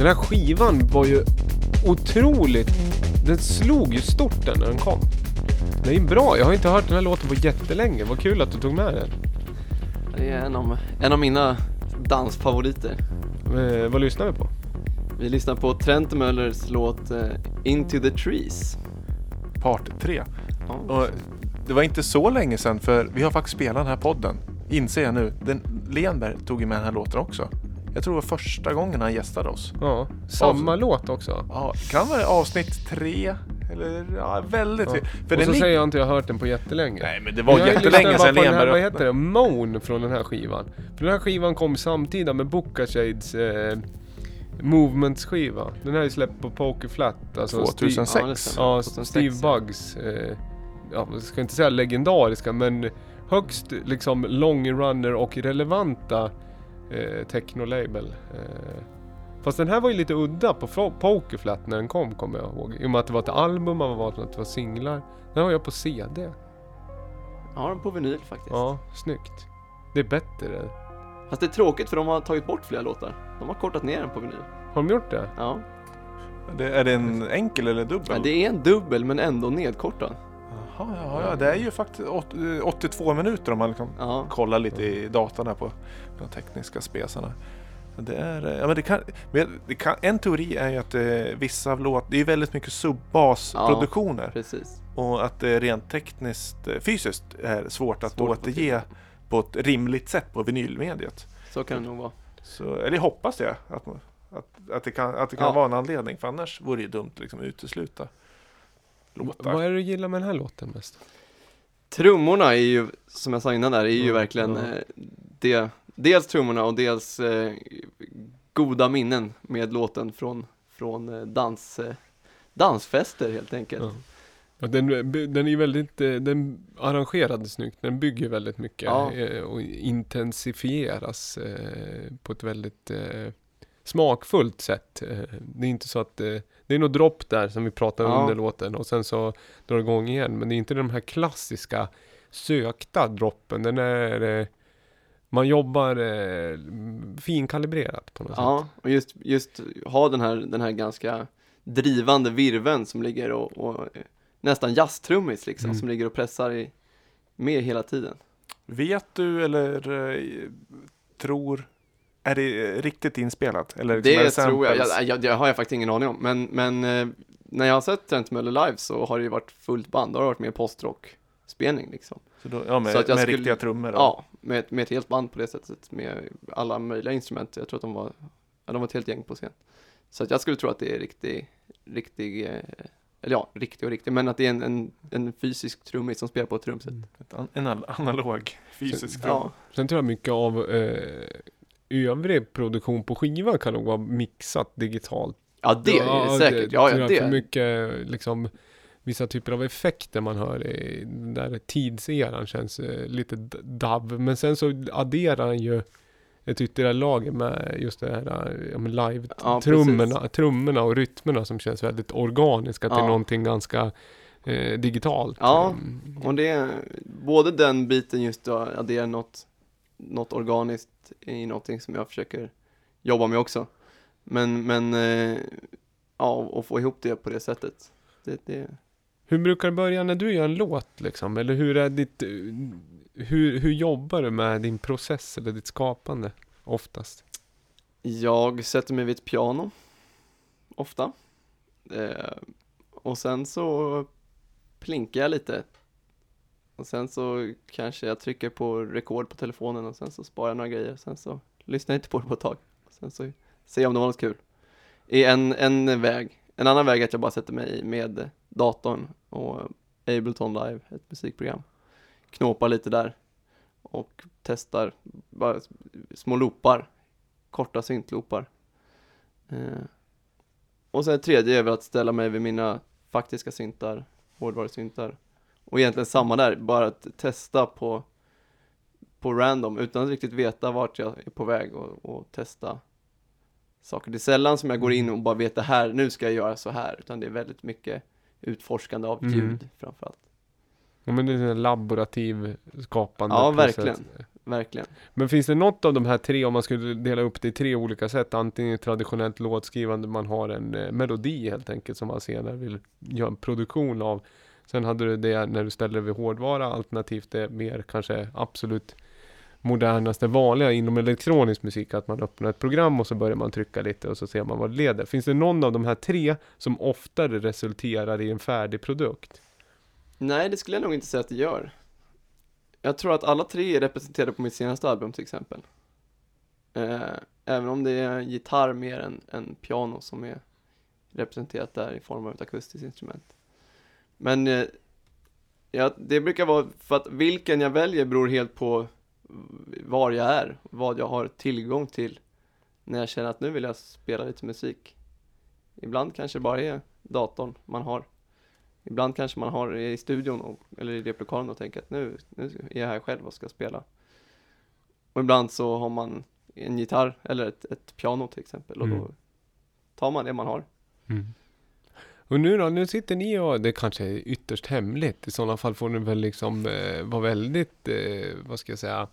Den här skivan var ju otroligt... Den slog ju stort den när den kom. Den är ju bra. Jag har inte hört den här låten på jättelänge. Vad kul att du tog med den. Det är en av, en av mina dansfavoriter. Eh, vad lyssnar vi på? Vi lyssnar på Trent Möllers låt eh, Into the Trees. Part 3. Ja. Och det var inte så länge sedan för vi har faktiskt spelat den här podden. Inser jag nu. Den, Lenberg tog ju med den här låten också. Jag tror det var första gången han gästade oss. Ja, samma låt också. Ja, kan vara avsnitt tre eller ja, väldigt. Ja. För och den så säger jag inte jag har hört den på jättelänge. Nej men det var Jag jättelänge sedan Lenberg Vad heter det? Moan från den här skivan. För den här skivan kom samtida med Boca Shades eh, Movements skiva. Den här är släppt på Poker Flat. Alltså 2006. Steve, Ja, det stämmer. ja, 2006, Steve. Bugs. Eh, ja, jag ska inte säga legendariska men högst liksom long runner och relevanta eh, techno-label. Eh, fast den här var ju lite udda på Fro- Poker Flat när den kom kommer jag ihåg. I och med att det var ett album och att det var singlar. Den har jag på CD. Har den på vinyl faktiskt. Ja, snyggt. Det är bättre. Fast det är tråkigt för de har tagit bort flera låtar. De har kortat ner den på vinyl. Har de gjort det? Ja. Det, är det en enkel eller dubbel? ja det är en dubbel men ändå nedkortad. Jaha, ja, ja, det är ju faktiskt åt- eh, 82 minuter om man liksom Ja. kollar lite i datan här på de tekniska spesarna. Det är, eh, ja, men det kan, det kan, en teori är ju att eh, vissa av låt, det är väldigt mycket subbasproduktioner Precis. och att det rent tekniskt, eh, fysiskt är svårt att Svårt återge på ett rimligt sätt på vinylmediet. Så kan det nog vara. Så, eller hoppas jag att, att, att det kan, att det kan Ja. vara en anledning för annars vore det dumt att liksom utesluta låtar. Vad är det du gillar med den här låten mest? Trummorna är ju, som jag sa innan där, är ju Mm, verkligen ja. eh, det, dels trummorna och dels eh, goda minnen med låten från, från eh, dans, eh, dansfester helt enkelt. Ja. Och den, den är väldigt, eh, den arrangerad snyggt. Den bygger väldigt mycket Ja. eh, och intensifieras eh, på ett väldigt eh, smakfullt sätt. Eh, Det är inte så att eh, det är något dropp där som vi pratar Ja. under låten och sen så drar det igång igen. Men det är inte de här klassiska sökta droppen. Den är eh, man jobbar eh, finkalibrerat på något sätt. Ja, och just, just ha den här, den här ganska drivande virven som ligger och, och eh, nästan jazztrummis liksom, Mm. som ligger och pressar i, med hela tiden. Vet du eller eh, tror, är det riktigt inspelat? Eller liksom är Det tror jag, jag, jag, det har jag faktiskt ingen aning om, men, men eh, när jag har sett Trent Möller live så har det ju varit fullt band, då har det varit mer postrock-spelning liksom. Så då, ja, med, Så att jag med skulle- riktiga trummor? då. Ja, med, ett- med ett helt band på det sättet, med alla möjliga instrument. Jag tror att de var, ja, de var ett helt gäng på scen. Så att jag skulle tro att det är riktig, riktig, eh, eller ja, riktig och riktig, men att det är en, en, en fysisk trummis som spelar på ett trumset. An- En an- analog fysisk trum. Ja, Sen tror jag mycket av eh, övrig produktion på skiva kan nog vara mixat digitalt. ja det är det säkert. Ja, tror ja, jag För det. mycket liksom vissa typer av effekter man hör i den där tidseran känns eh, lite d- dav. Men sen så adderar han ju ett ytterligare lager med just det här eh, ja, live-trummorna trummorna och rytmerna som känns väldigt organiska till Ja. någonting ganska eh, digitalt. Ja. Mm. Och det är både den biten just att addera något, något organiskt i någonting som jag försöker jobba med också. Men, men eh, ja, och få ihop det på det sättet. Det, det, hur brukar det börja när du gör en låt liksom? Eller hur är ditt... Eh, hur, hur jobbar du med din process eller ditt skapande oftast? Jag sätter mig vid ett piano, ofta. Eh, och sen så plinkar jag lite. Och sen så kanske jag trycker på rekord på telefonen och sen så sparar jag några grejer. Sen så lyssnar jag inte på det på ett tag. Sen så ser jag om det var något kul. I en, en väg. En annan väg är att jag bara sätter mig med datorn och Ableton Live, ett musikprogram. Knåpar lite där och testar bara små loopar korta syntloopar. Eh, och sen tredje är väl att ställa mig vid mina faktiska syntar, hårdvarusyntar. Och egentligen samma där, bara att testa på, på random utan att riktigt veta vart jag är på väg och, och testa saker. Det är sällan som jag går in och bara vet det här, nu ska jag göra så här, utan det är väldigt mycket utforskande av Mm. ljud framförallt. Ja men det är en laborativ skapande Ja, process. verkligen. verkligen. Men finns det något av de här tre, om man skulle dela upp det i tre olika sätt, antingen traditionellt låtskrivande, man har en eh, melodi helt enkelt som man senare vill göra en produktion av. Sen hade du det när du ställer det vid hårdvara, alternativt det mer kanske absolut modernaste vanliga inom elektronisk musik, att man öppnar ett program och så börjar man trycka lite och så ser man vad det leder. Finns det någon av de här tre som oftare resulterar i en färdig produkt? Nej, det skulle jag nog inte säga att det gör. Jag tror att alla tre är representerade på mitt senaste album till exempel. Eh, även om det är gitarr mer än, än piano som är representerat där i form av ett akustiskt instrument. Men eh, ja, det brukar vara för att vilken jag väljer beror helt på var jag är, vad jag har tillgång till när jag känner att nu vill jag spela lite musik. Ibland kanske det bara är datorn man har. Ibland kanske man har i studion och, eller i replokalen och tänker att nu, nu är jag här själv och ska spela. Och ibland så har man en gitarr eller ett, ett piano till exempel och Mm. då tar man det man har. Och nu då, nu sitter ni och, det kanske är ytterst hemligt, i sådana fall får ni väl liksom eh, vara väldigt, eh, vad ska jag säga,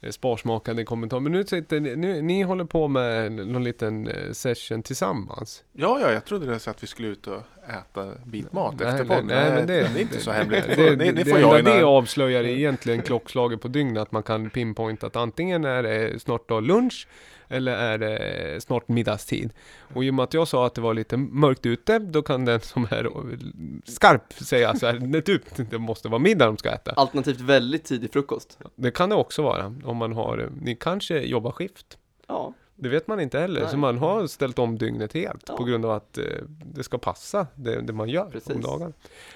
eh, sparsmakande kommentar. Men nu sitter ni, nu, ni håller på med någon liten eh, session tillsammans. Ja, ja, jag trodde det så att vi skulle ut och äta bitmat Nej, efter nej, podden. nej, men det- det är inte så hemligt. Det, ni, ni det får joina. det avslöjar egentligen klockslaget på dygnet, att man kan pinpointa att antingen är det snart då lunch, eller är det snart middagstid. Och i och med att jag sa att det var lite mörkt ute, då kan den som är skarp säga så här, "Nej, du, det måste vara middag de ska äta. Alternativt väldigt tidig frukost. Det kan det också vara, om man har, ni kanske jobbar skift. Ja, Det vet man inte heller, Nej. så man har ställt om dygnet helt Ja. på grund av att eh, det ska passa det, det man gör om Precis. dagarna.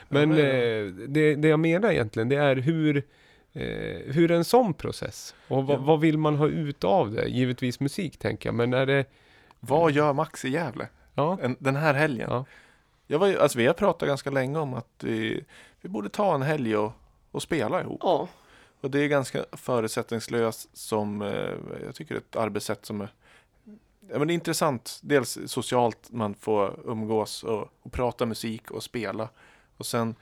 Men Ja, ja. eh, det, det jag menar egentligen, det är hur, eh, hur en sån process, och vad, Ja. vad vill man ha ut av det? Givetvis musik tänker jag, men är det, Vad gör Max i Gävle ja, en, den här helgen? Ja. Jag var, alltså, vi har pratat ganska länge om att vi, vi borde ta en helg och, och spela ihop. ja, Och det är ganska förutsättningslöst som eh, jag tycker ett arbetssätt som är ja, men det är intressant. Dels socialt, man får umgås och, och prata musik och spela. Och sen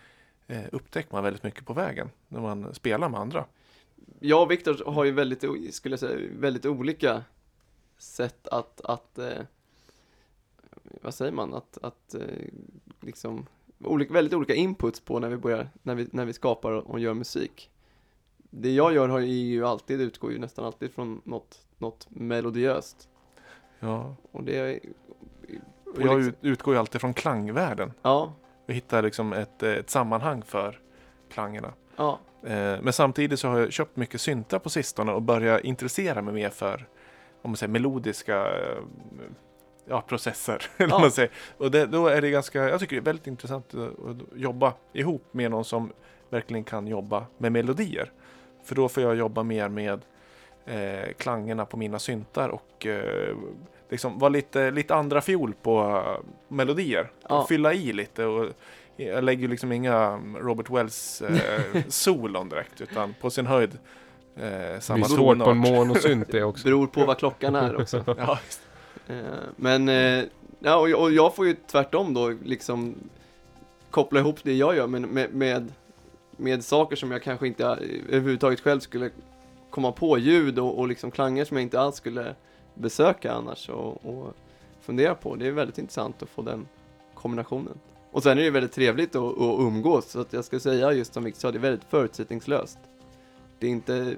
upptäcker man väldigt mycket på vägen när man spelar med andra. jag och Viktor har ju väldigt, skulle jag säga, väldigt olika sätt att, att eh, vad säger man, att, att eh, liksom, olika, väldigt olika inputs på när vi börjar, när vi, när vi skapar och, gör musik. Det jag gör har ju- alltid, utgår ju nästan alltid från något, något melodiöst. Ja. Och det är, jag ut, utgår ju alltid från klangvärlden. ja, och hittar liksom ett, eh, ett sammanhang för klangerna. ja, Eh, Men samtidigt så har jag köpt mycket syntar på sistone och börjat intressera mig mer för om man säger, melodiska eh, ja, processer. Ja. man säger. Och det, då är det ganska, jag tycker det är väldigt intressant att, att jobba ihop med någon som verkligen kan jobba med melodier. För då får jag jobba mer med eh, klangerna på mina syntar och eh, liksom vara lite, lite andra fiol på eh, melodier. Ja. Fylla i lite och jag lägger ju liksom inga Robert Wells eh, solon direkt utan på sin höjd eh, det samma blir svårt på en tonart. monosynt det också. beror på vad klockan är också. Ja, just Eh, Men, eh, ja, och, och jag får ju tvärtom då liksom koppla ihop det jag gör med, med, med, med saker som jag kanske inte överhuvudtaget själv skulle komma på, ljud och, och liksom klanger som jag inte alls skulle besöka annars och, och fundera på. Det är väldigt intressant att få den kombinationen. Och sen är det väldigt trevligt att, att umgås, så att jag ska säga just som Victor sa, det är väldigt förutsättningslöst. Det är inte,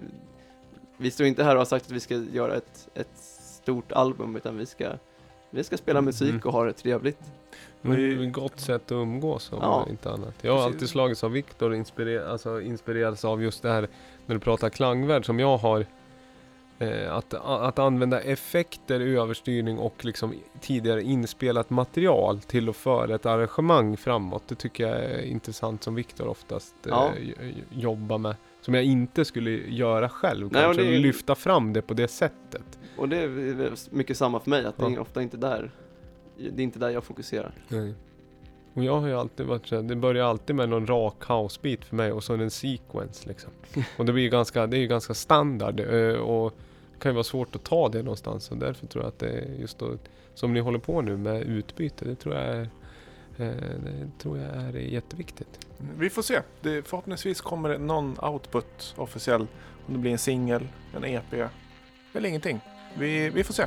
vi står inte här och har sagt att vi ska göra ett, ett stort album, utan vi ska, vi ska spela musik Mm. och ha det trevligt. Det är ett gott sätt att umgås om Ja. inte annat. Jag har Precis. alltid slagits av Viktor, inspirer alltså inspirerats av just det här när du pratar klangvärld som jag har. Eh, att, att använda effekter, överstyrning och liksom tidigare inspelat material till att föra ett arrangemang framåt. Det tycker jag är intressant som Viktor oftast eh, Ja. jobbar med. Som jag inte skulle göra själv. Nej, kanske det lyfta fram det på det sättet. Och det är mycket samma för mig, att det är Ja. ofta inte där, det är inte där jag fokuserar. Nej. Och jag har ju alltid varit så här, det börjar alltid med någon rak housebeat för mig och så en sequence liksom. Och det blir ju ganska, det är ju ganska standard eh, och det kan ju vara svårt att ta det någonstans och därför tror jag att det är just då, som ni håller på nu med utbyte, det tror jag är Eh, det tror jag är jätteviktigt. Vi får se. Det, förhoppningsvis kommer det någon output officiell. Om det blir en singel, en EP eller ingenting. Vi, vi får se.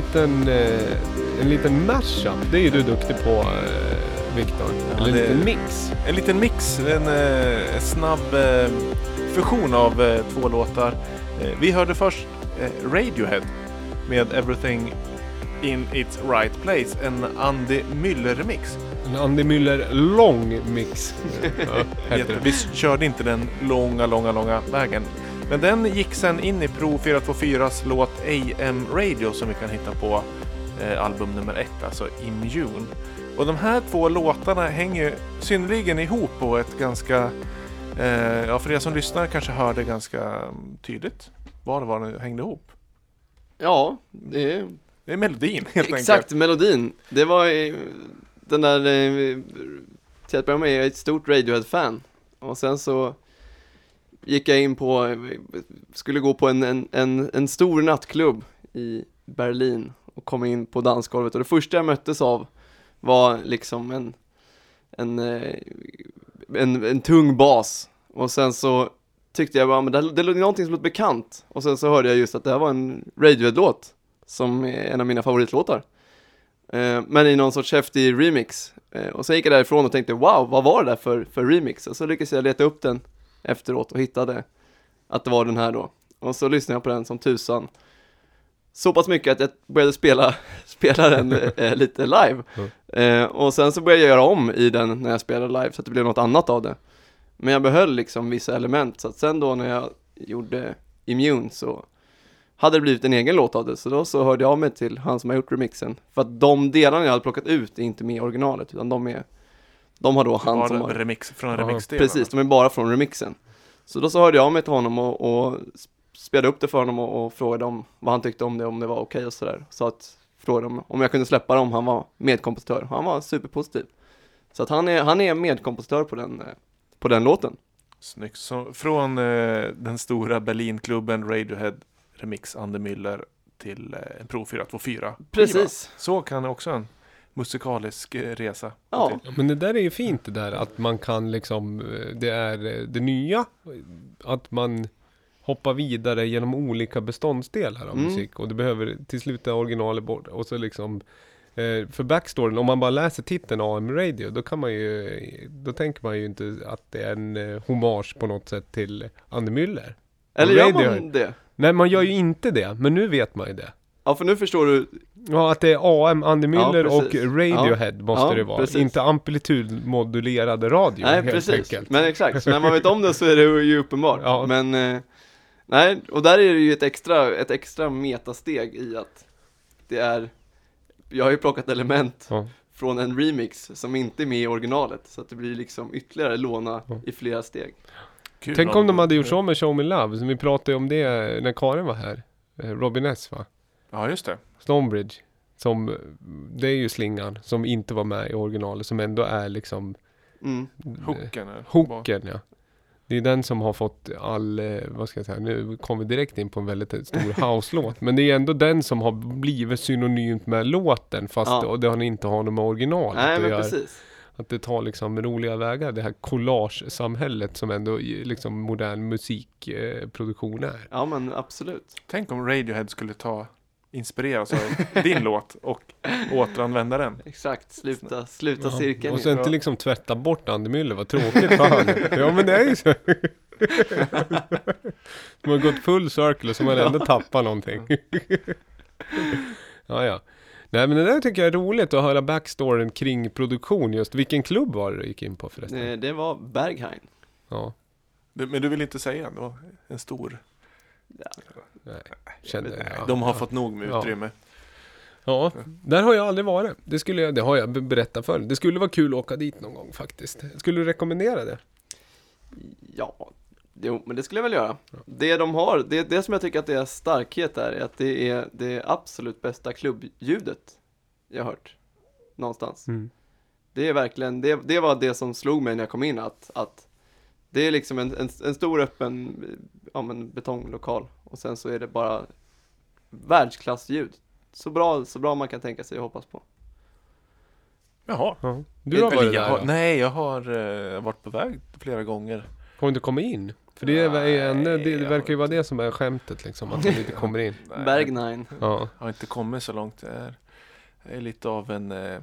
Liten, eh, en liten mashup. Det är ju du duktig på eh, Viktor. Ja, Eller en liten mix. En liten mix, en eh, snabb eh, fusion av två låtar. Vi hörde först Radiohead med Everything in its right place, en Andy Müller-remix. En Andy Müller lång mix. ja. Vi körde inte den långa, långa, långa vägen. Men den gick sen in i Pro 424s låt AM Radio som vi kan hitta på eh, album nummer ett, alltså Immune. Och de här två låtarna hänger ju synnerligen ihop på ett ganska, eh, ja för er som lyssnar kanske hörde ganska tydligt var det var det hängde ihop. Ja, det är Det är melodin helt exakt enkelt. melodin. Det var eh, den där, eh, till att börja med är jag ett stort Radiohead-fan. Och sen så gick jag in på, skulle gå på en, en, en, en stor nattklubb i Berlin och kom in på dansgolvet och det första jag möttes av var liksom en, en, eh, en, en tung bas. Och sen så tyckte jag bara, ah, men det, det låter någonting som låter bekant. Och sen så hörde jag just att det här var en Radiohead-låt som är en av mina favoritlåtar. Eh, men i någon sorts häftig remix. Eh, och sen gick jag därifrån och tänkte wow, vad var det där för, för remix? Och så lyckades jag leta upp den efteråt och hittade att det var den här då. Och så lyssnade jag på den som tusan. Så pass mycket att jag började spela, spela den eh, lite live. Eh, och sen så började jag göra om i den när jag spelade live så att det blev något annat av det. Men jag behöll liksom vissa element så att sen då när jag gjorde Immune så hade det blivit en egen låt av det, så då så hörde jag av mig till han som har gjort remixen. För att de delarna jag hade plockat ut är inte med i originalet, utan de är, de har då han som har, remix från Ja, remixdelen? precis, de är bara från remixen. Så då så hörde jag mig till honom och, och spelade upp det för honom och, och frågade om vad han tyckte om det, om det var okej och sådär. Så att, frågade om, om jag kunde släppa det om han var medkompositör. Han var superpositiv. Så att han är, han är medkompositör på den, på den låten. Snyggt. Så från eh, den stora Berlinklubben Radiohead Remix Andy Müller till eh, en Pro 424. Precis. Så kan också en musikalisk eh, resa Ja. Men det där är ju fint det där att man kan liksom, eh, det är eh, det nya, att man hoppar vidare genom olika beståndsdelar av Mm. musik och det behöver till slut är originalet bort och så liksom för backstoryn, om man bara läser titeln AM Radio, då kan man ju, då tänker man ju inte att det är en hommage på något sätt till Andy Müller. Eller gör man det? Nej, man gör ju inte det, men nu vet man ju det. Ja, för nu förstår du. Ja, att det är AM, Andy Ja, Müller och. Radiohead måste Ja, det vara. precis. Inte amplitudmodulerad radio Nej, helt precis. enkelt. Men exakt, när man vet om det så är det ju uppenbart. Ja. Men, eh, nej, och där är det ju ett extra, ett extra metasteg i att det är, jag har ju plockat element Ja. från en remix som inte är med i originalet, så att det blir liksom ytterligare låna Ja. i flera steg. Kul Tänk om de hade gjort så med Show Me Love, som vi pratade om det när Karin var här. Eh, Robin S va? Ja, just det. Stonebridge. Som, det är ju slingan som inte var med i originalet, som ändå är liksom Mm. eh, Hooken. Hooken ja. Det är den som har fått all, eh, vad ska jag säga, nu kommer vi direkt in på en väldigt stor house-låt. Men det är ändå den som har blivit synonymt med låten, fast Ja. det, har inte har något med originalet Nej, att men göra. precis. Att det tar liksom roliga vägar, det här collage-samhället som ändå liksom modern musikproduktion är. Ja, men absolut. Tänk om Radiohead skulle ta inspireras av din låt och återanvända den. Exakt, sluta, sluta Ja, cirkeln. Och sen inte liksom tvätta bort Andy Müller, vad tråkigt för han. Ja men det är ju så. Man har gått full circle och så man ändå tappar någonting. ja ja. Nej men det där tycker jag är roligt att höra backstoryn kring produktion just. Vilken klubb var det du gick in på förresten? Eh, Det var Berghain. Ja, men du vill inte säga? Det var en stor. Kände jag. Ja. De har fått nog med Ja. utrymme. Ja, där har jag aldrig varit. Det, skulle jag, det har jag be- berättat för. Det skulle vara kul att åka dit någon gång faktiskt. Skulle du rekommendera det? Ja, jo, men det skulle jag väl göra. Det de har, det, det som jag tycker att det är starkhet är, är att det är det absolut bästa klubbljudet jag har hört. Någonstans. Mm. Det är verkligen, det, det var det som slog mig när jag kom in att, att det är liksom en, en, en stor öppen ja, men betonglokal och sen så är det bara världsklassljud. Så bra, så bra man kan tänka sig och hoppas på. Jaha. Ja. Du har varit jag där har? Nej, jag har eh, varit på väg flera gånger. Har du inte kommit in? För det, är, ändå, det, verkar ju vara det som är skämtet liksom, att de inte kommer in. Nej, Bergnine. Ja. Jag har inte kommit så långt. Jag är, jag är lite av en... Eh, eh,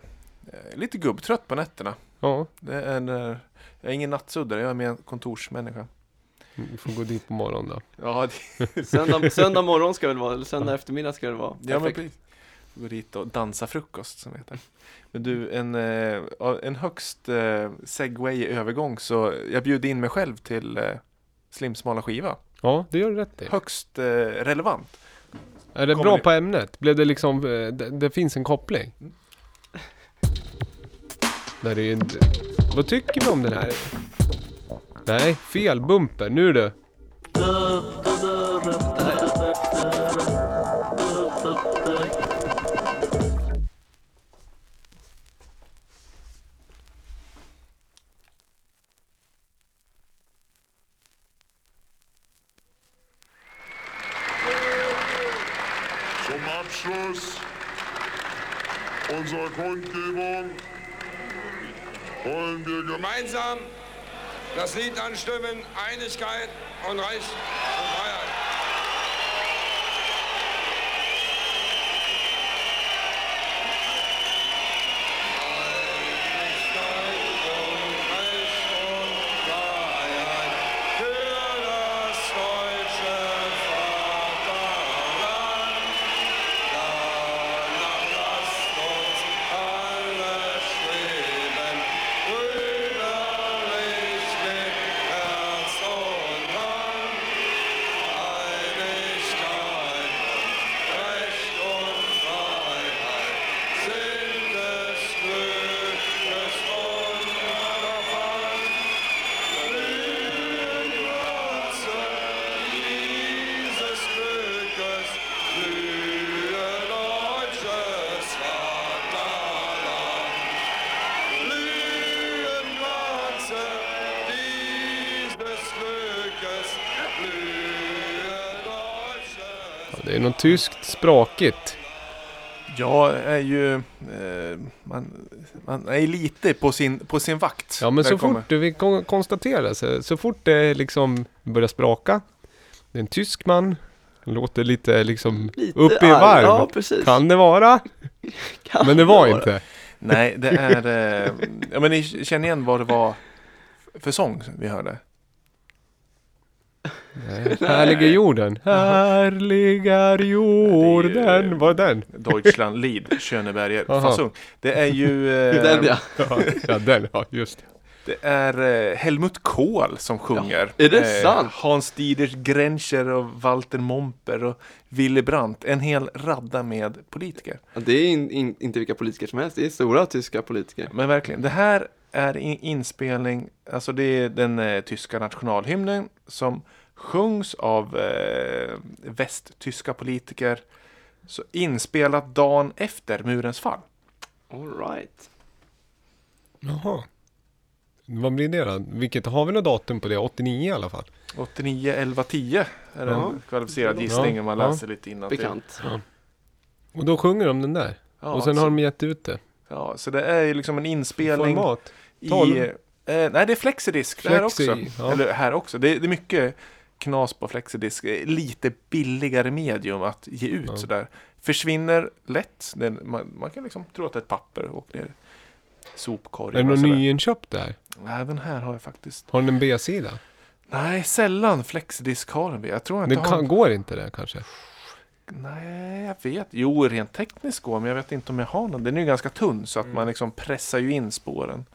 lite gubbtrött på nätterna. Ja, Det är när, jag är ingen nattsuddare, jag är mer en kontorsmänniska. Vi får gå dit på morgonen då. Ja, det, Söndag, söndag morgon ska det vara, eller söndag eftermiddag ska det vara. ja men precis. Gå dit och dansa frukost som det heter. Men du, en, eh, en högst eh, segway övergång så jag bjöd in mig själv till eh, Slimsmala skiva. Ja, det gör du rätt i. Högst relevant. Är det Kommer bra ni- på ämnet? Blev det liksom, det, det finns en koppling? Mm. Där är, vad tycker vi om den här? Nej, fel bumper. Nu du. Zum Abschluss unserer Kundgebung wollen wir Gemeinsam das Lied anstimmen, Einigkeit und Recht tyskt sprakigt. Jag är ju... Eh, man, man är lite på sin, på sin vakt. Ja men så det fort, vi kon- konstaterar så, så fort det liksom börjar spraka. Det är en tysk man. Låter lite liksom Lite upp i varv. Ja, precis. Kan det vara? Kan Men det var vara. inte. Nej, det är... Eh, ja, men ni känner igen vad det var för sång vi hörde? Nej. Härliga jorden. Härliga jorden. Vad är den? Deutschland Lied, Schöneberger, Aha. Fassung. Det är ju... Eh, Den ja. Ja, ja den, ja just det. Det är eh, Helmut Kohl som sjunger. är det sant? Hans Diders Grencher och Walter Momper och Willy Brandt. En hel radda med politiker. Ja, Det är in, in, inte vilka politiker som helst, det är stora tyska politiker. Men verkligen, det här är in, inspelning, alltså det är den eh, tyska nationalhymnen som sjungs av eh, västtyska politiker. Så inspelat dagen efter murens fall. All right. Jaha. Vad blir det då? Vilket, har vi något datum på det? 89 i alla fall. 89, 11, 10 är Ja. en kvalificerad Ja, gissning om man ja. läser lite innan. Bekant. Och då sjunger de den där. Ja, och sen så, har de gett ut det. ja, så det är ju liksom en inspelning Format. i... Tolv. Eh, nej, det är flexidisk det här Flexi, också. ja. Eller här också. Det det är mycket knas på flexidisk. Eh, Lite billigare medium att ge ut Ja. sådär. Försvinner lätt. Den, man, man kan liksom tro att det är ett papper och ner i Är sopkorgen. det någon nyinköpt där? Nej, den här har jag faktiskt. Har den en B-sida? Nej, sällan flexidisk har den. Jag tror Det inte har... kan, går inte det kanske? Nej, jag vet. Jo, rent tekniskt går, men jag vet inte om jag har någon. Den är ju ganska tunn så att Mm. man liksom pressar ju in spåren.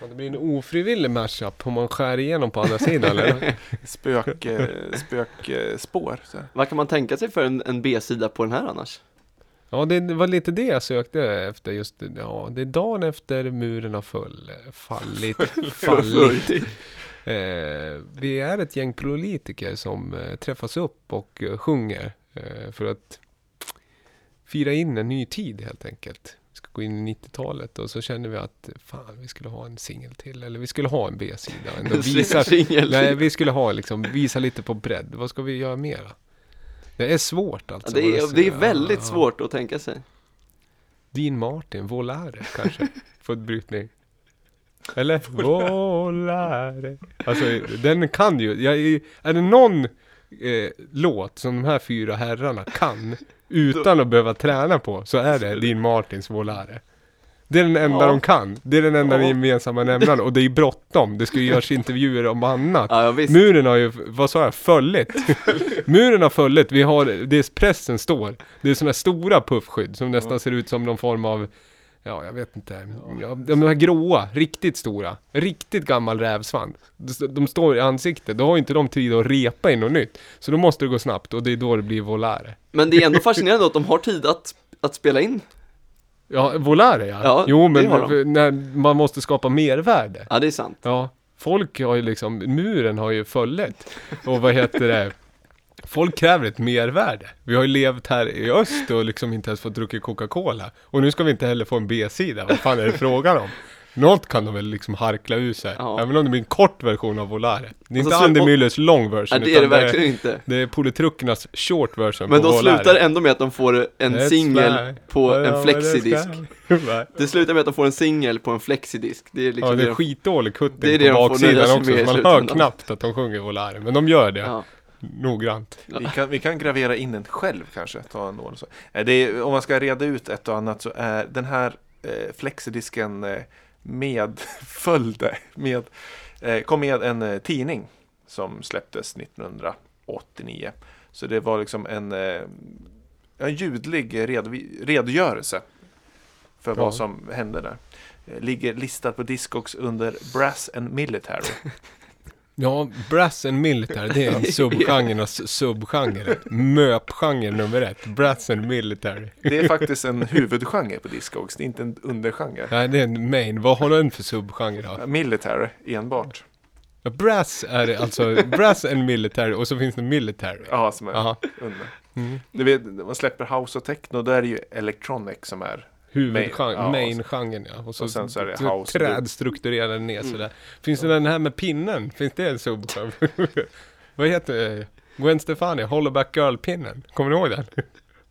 Ja, Det blir en ofrivillig mashup om man skär igenom på andra sidan eller? Spök, eh, spök eh, spår. Så. Vad kan man tänka sig för en, en B-sida på den här annars? Ja, det var lite det jag sökte efter just Ja, det är dagen efter muren har full, fallit. fallit. Eh, vi är ett gäng politiker som eh, träffas upp och eh, sjunger eh, för att fira in en ny tid helt enkelt. Ska gå in i 90-talet och så känner vi att fan, vi skulle ha en singel till eller vi skulle ha en B-sida. Ändå visa, nej, vi skulle ha liksom, visa lite på bredd. Vad ska vi göra mera? Det är svårt alltså. Ja, det, är, det är väldigt ja. svårt att tänka sig. Dean Martin, Volare kanske, för brytning. Eller? Volare. Alltså den kan ju, jag, är- är det någon eh, låt som de här fyra herrarna kan utan att behöva träna på så är det din Martins Volare. Det är den enda Ja. de kan. Det är den enda Ja. gemensamma nämnaren och det är bråttom. Det ska ju göras intervjuer om annat. Ja, visst. Muren har ju, vad sa jag, fölligt. Muren har fölligt, vi har, det är pressen står. Det är sådana stora puffskydd som nästan ser ut som någon form av, ja jag vet inte, ja, de här gråa, riktigt stora, riktigt gammal rävsvans. De, står i ansiktet, då har inte de tid att repa in något nytt. Så då måste det gå snabbt och det är då det blir volare. Men det är ändå fascinerande att de har tid att, att spela in. Ja, volare ja. Ja, jo men när man måste skapa mervärde. Ja, det är sant. Ja, folk har ju liksom, muren har ju följet. Och vad heter det? Folk kräver ett mervärde. Vi har ju levt här i öst och liksom inte ens fått druckit Coca-Cola. Och nu ska vi inte heller få en B-sida. Vad fan är det frågan om? Något kan de väl liksom harkla ur sig. Ja. Även om det blir en kort version av Volare. Det är Och så inte Andy Müllers long version. Nej, det är det verkligen inte. Det är politrukkernas short version Men de Volare. slutar ändå med att de får en singel på Ja, en flexidisk. fly. Det slutar med att de får en singel på en flexidisk. Det är liksom Ja, det är skitdålig Det är kutting det på baksidan också. så Man hör knappt att de sjunger Volare. Men de gör det. Ja. Noggrant. Vi kan, vi kan gravera in en själv kanske, ta en nål så. Eh, är, om man ska reda ut ett och annat så är den här eh, flexidisken eh, medföljde, med, eh, kom med en eh, tidning som släpptes 1989. Så det var liksom en, eh, en ljudlig redogörelse för Ja. vad som hände där. Ligger listad på Discogs under Brass and Military. Ja, brass and military, det är en subgenrernas subgenre. Möpgenre nummer ett. Brass and military. Det är faktiskt en huvudgenre på Discogs, det är inte en undergenre. Nej, det är en main. Vad har den för subgenre då? Military enbart. Brass är det, alltså brass and military och så finns det military. Ja, som är Jaha. under. Mm. Du vet, man släpper house och techno, då är det ju electronic som är. Huvudgenren, Ja, main-genren ja. Och, så, och sen så är det house. Trädstrukturerade ner sådär. Finns det den här med pinnen? Finns det en subgenre? Vad heter det? Gwen Stefani, Hollowback Girl-pinnen. Kommer ni ihåg den?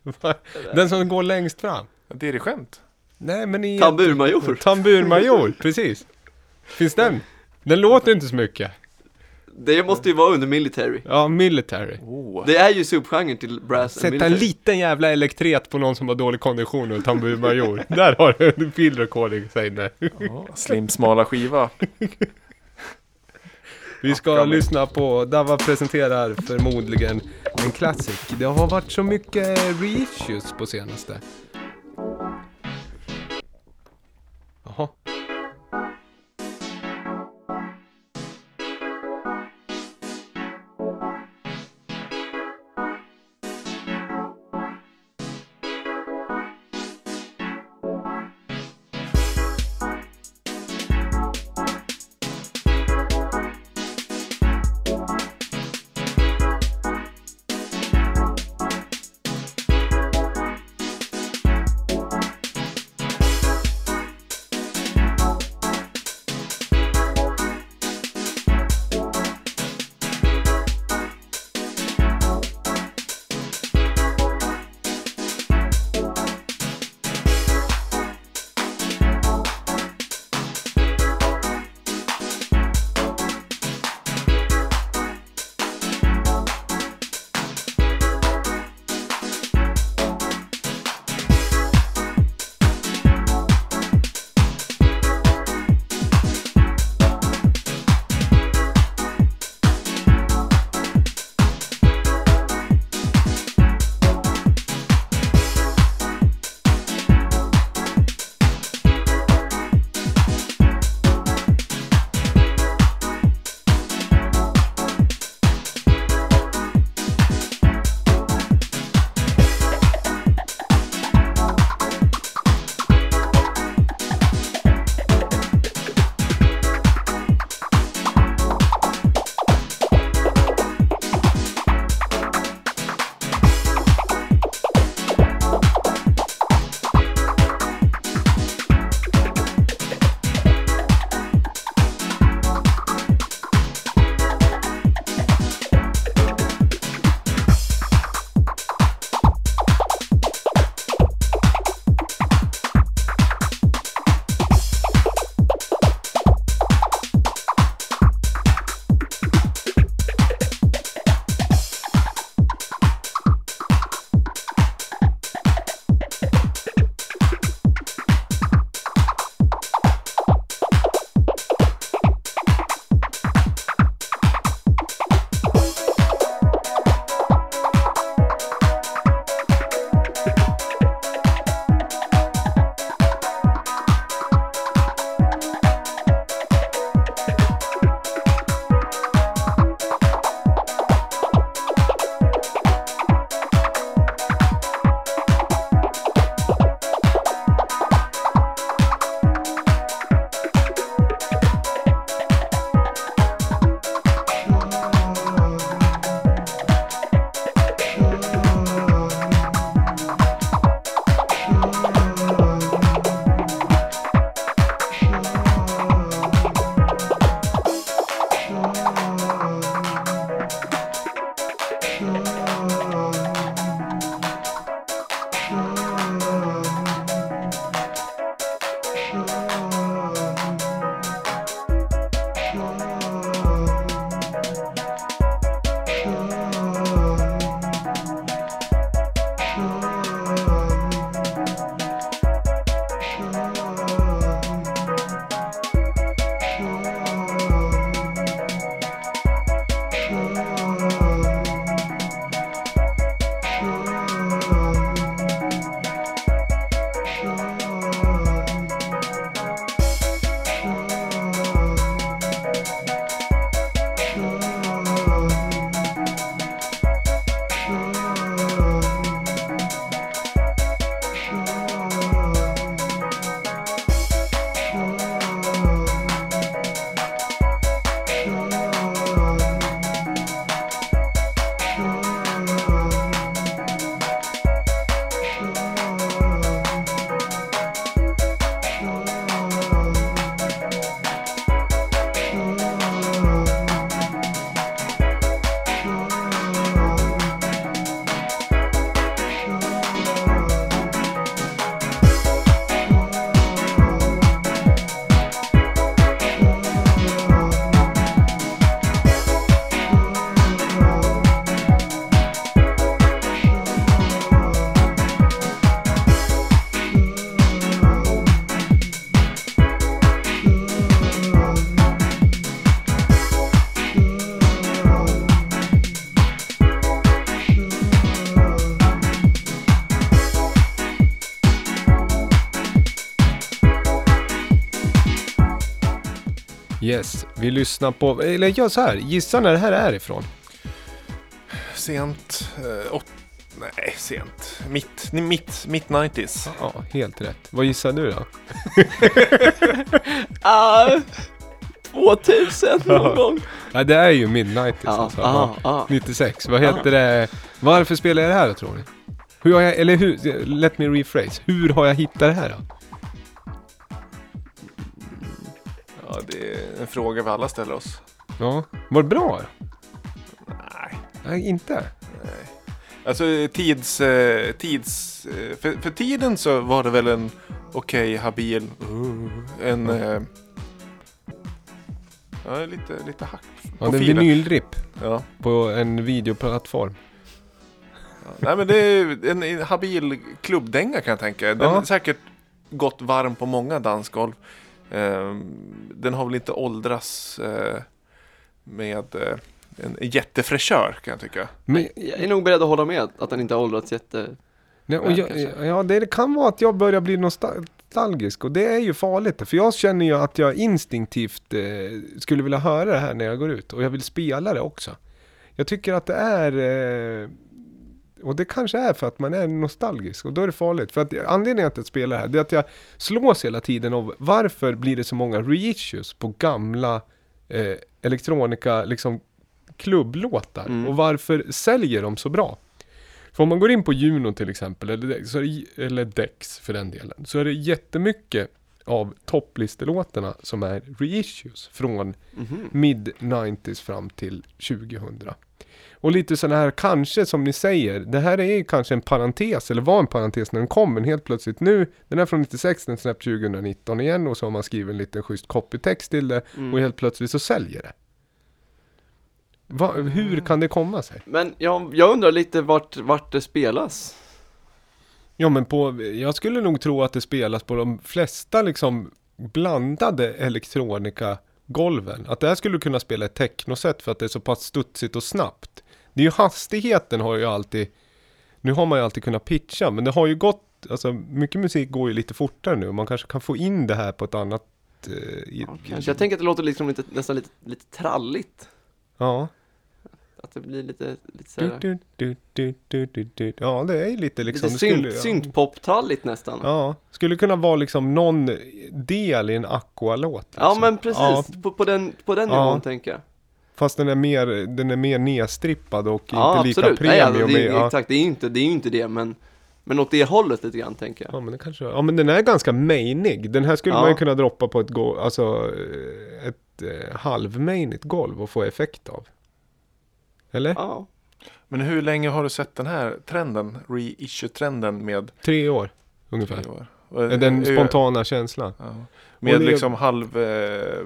den som går längst fram. Dirigent. Nej men i... Tamburmajor. Tamburmajor, precis. Finns den? Den låter inte så mycket. Det måste ju vara under military. Ja, military. Oh. Det är ju subgenren till brass and Sätta en military. liten jävla elektret på någon som har dålig kondition och tamburmajor. Där har du en field recording, säg det. Ja, slim smala skiva. Vi ska lyssna på, Dava presenterar förmodligen en classic. Det har varit så mycket reissues på senaste. Jaha. Vi lyssnar på, eller gör så här, gissa när det här är ifrån. Sent, eh, åt, nej sent, mitt, mitt, mitt 90s. Ja, helt rätt. Vad gissar du då? Ah, 2000 någon gång. Ja, det är ju Midnight Ja, alltså. ja, Ja. ja. 96, vad heter det? Varför spelar jag det här då tror ni? Hur har jag, eller hur, let me rephrase. Hur har jag hittat det här då? Ja, det är en fråga vi alla ställer oss. Ja, var det bra? Nej. Nej, inte. Alltså tids, eh, tids eh, för, för tiden så var det väl en okej, habil, en uh, Ja, lite, lite hack på Ja, det är en vinylripp Ja. på en videoplattform. Nej men det är en, en habil klubbdänga kan jag tänka. Den Ja. har säkert gått varm på många dansgolv. Ehm, den har väl inte åldrats eh, med eh, en jättefräschör kan jag tycka. Men, Jag är nog beredd att hålla med att den inte har åldrats jätte... nej, och jag, ja, det kan vara att jag börjar bli nostalgisk och det är ju farligt. För jag känner ju att jag instinktivt eh, skulle vilja höra det här när jag går ut och jag vill spela det också. Jag tycker att det är eh, och det kanske är för att man är nostalgisk och då är det farligt. För att anledningen till att jag spelar det här det är att jag slås hela tiden av varför blir det så många reissues på gamla eh, elektronika liksom klubblåtar Mm. och varför säljer de så bra? För om man går in på Juno till exempel, eller, så det, eller Dex för den delen, så är det jättemycket av topplistelåtarna som är reissues från Mhm. mid-90s fram till 2000. Och lite sådana här, kanske som ni säger, det här är ju kanske en parentes, eller var en parentes när den kom, men helt plötsligt nu, den är från 96, den släpps 2019 igen och så har man skrivit en liten schysst copytext till det Mm. och helt plötsligt så säljer det. Va, hur kan det komma sig? Men jag, jag undrar lite vart, vart det spelas. Ja men på, jag skulle nog tro att det spelas på de flesta liksom blandade elektronika golven. Att det här skulle kunna spela ett technoset för att det är så pass studsigt och snabbt. Det är ju hastigheten har ju alltid, nu har man ju alltid kunnat pitcha men det har ju gått, alltså mycket musik går ju lite fortare nu man kanske kan få in det här på ett annat eh, i, Ja, kanske. Jag tänker att det låter liksom lite, nästan lite, lite tralligt. Ja. Att det blir lite, lite Du, såhär, du, du, du. Ja det är lite liksom. lite synt, syntpop-tralligt nästan. Ja, Ja, skulle kunna vara liksom någon del i en Aqua-låt. Liksom. men precis, Ja, på, på den, på den Ja. nivån tänker jag. Fast den är mer, den är mer nedstrippad och Ja, inte lika absolut. Nej, premium. alltså, det, är- ja. Exakt, det är ju inte det, är inte det men, men åt det hållet lite grann tänker jag. Ja men det kanske, ja men den är ganska mainig. Den här skulle Ja. man ju kunna droppa på ett golv, alltså eh, ett eh, halvmainigt golv och få effekt av. Eller? Ja, Men hur länge har du sett den här trenden, reissue-trenden med Tre år ungefär. tre år? Är Den eh, spontana känslan. Ja. Med liksom halv, eh,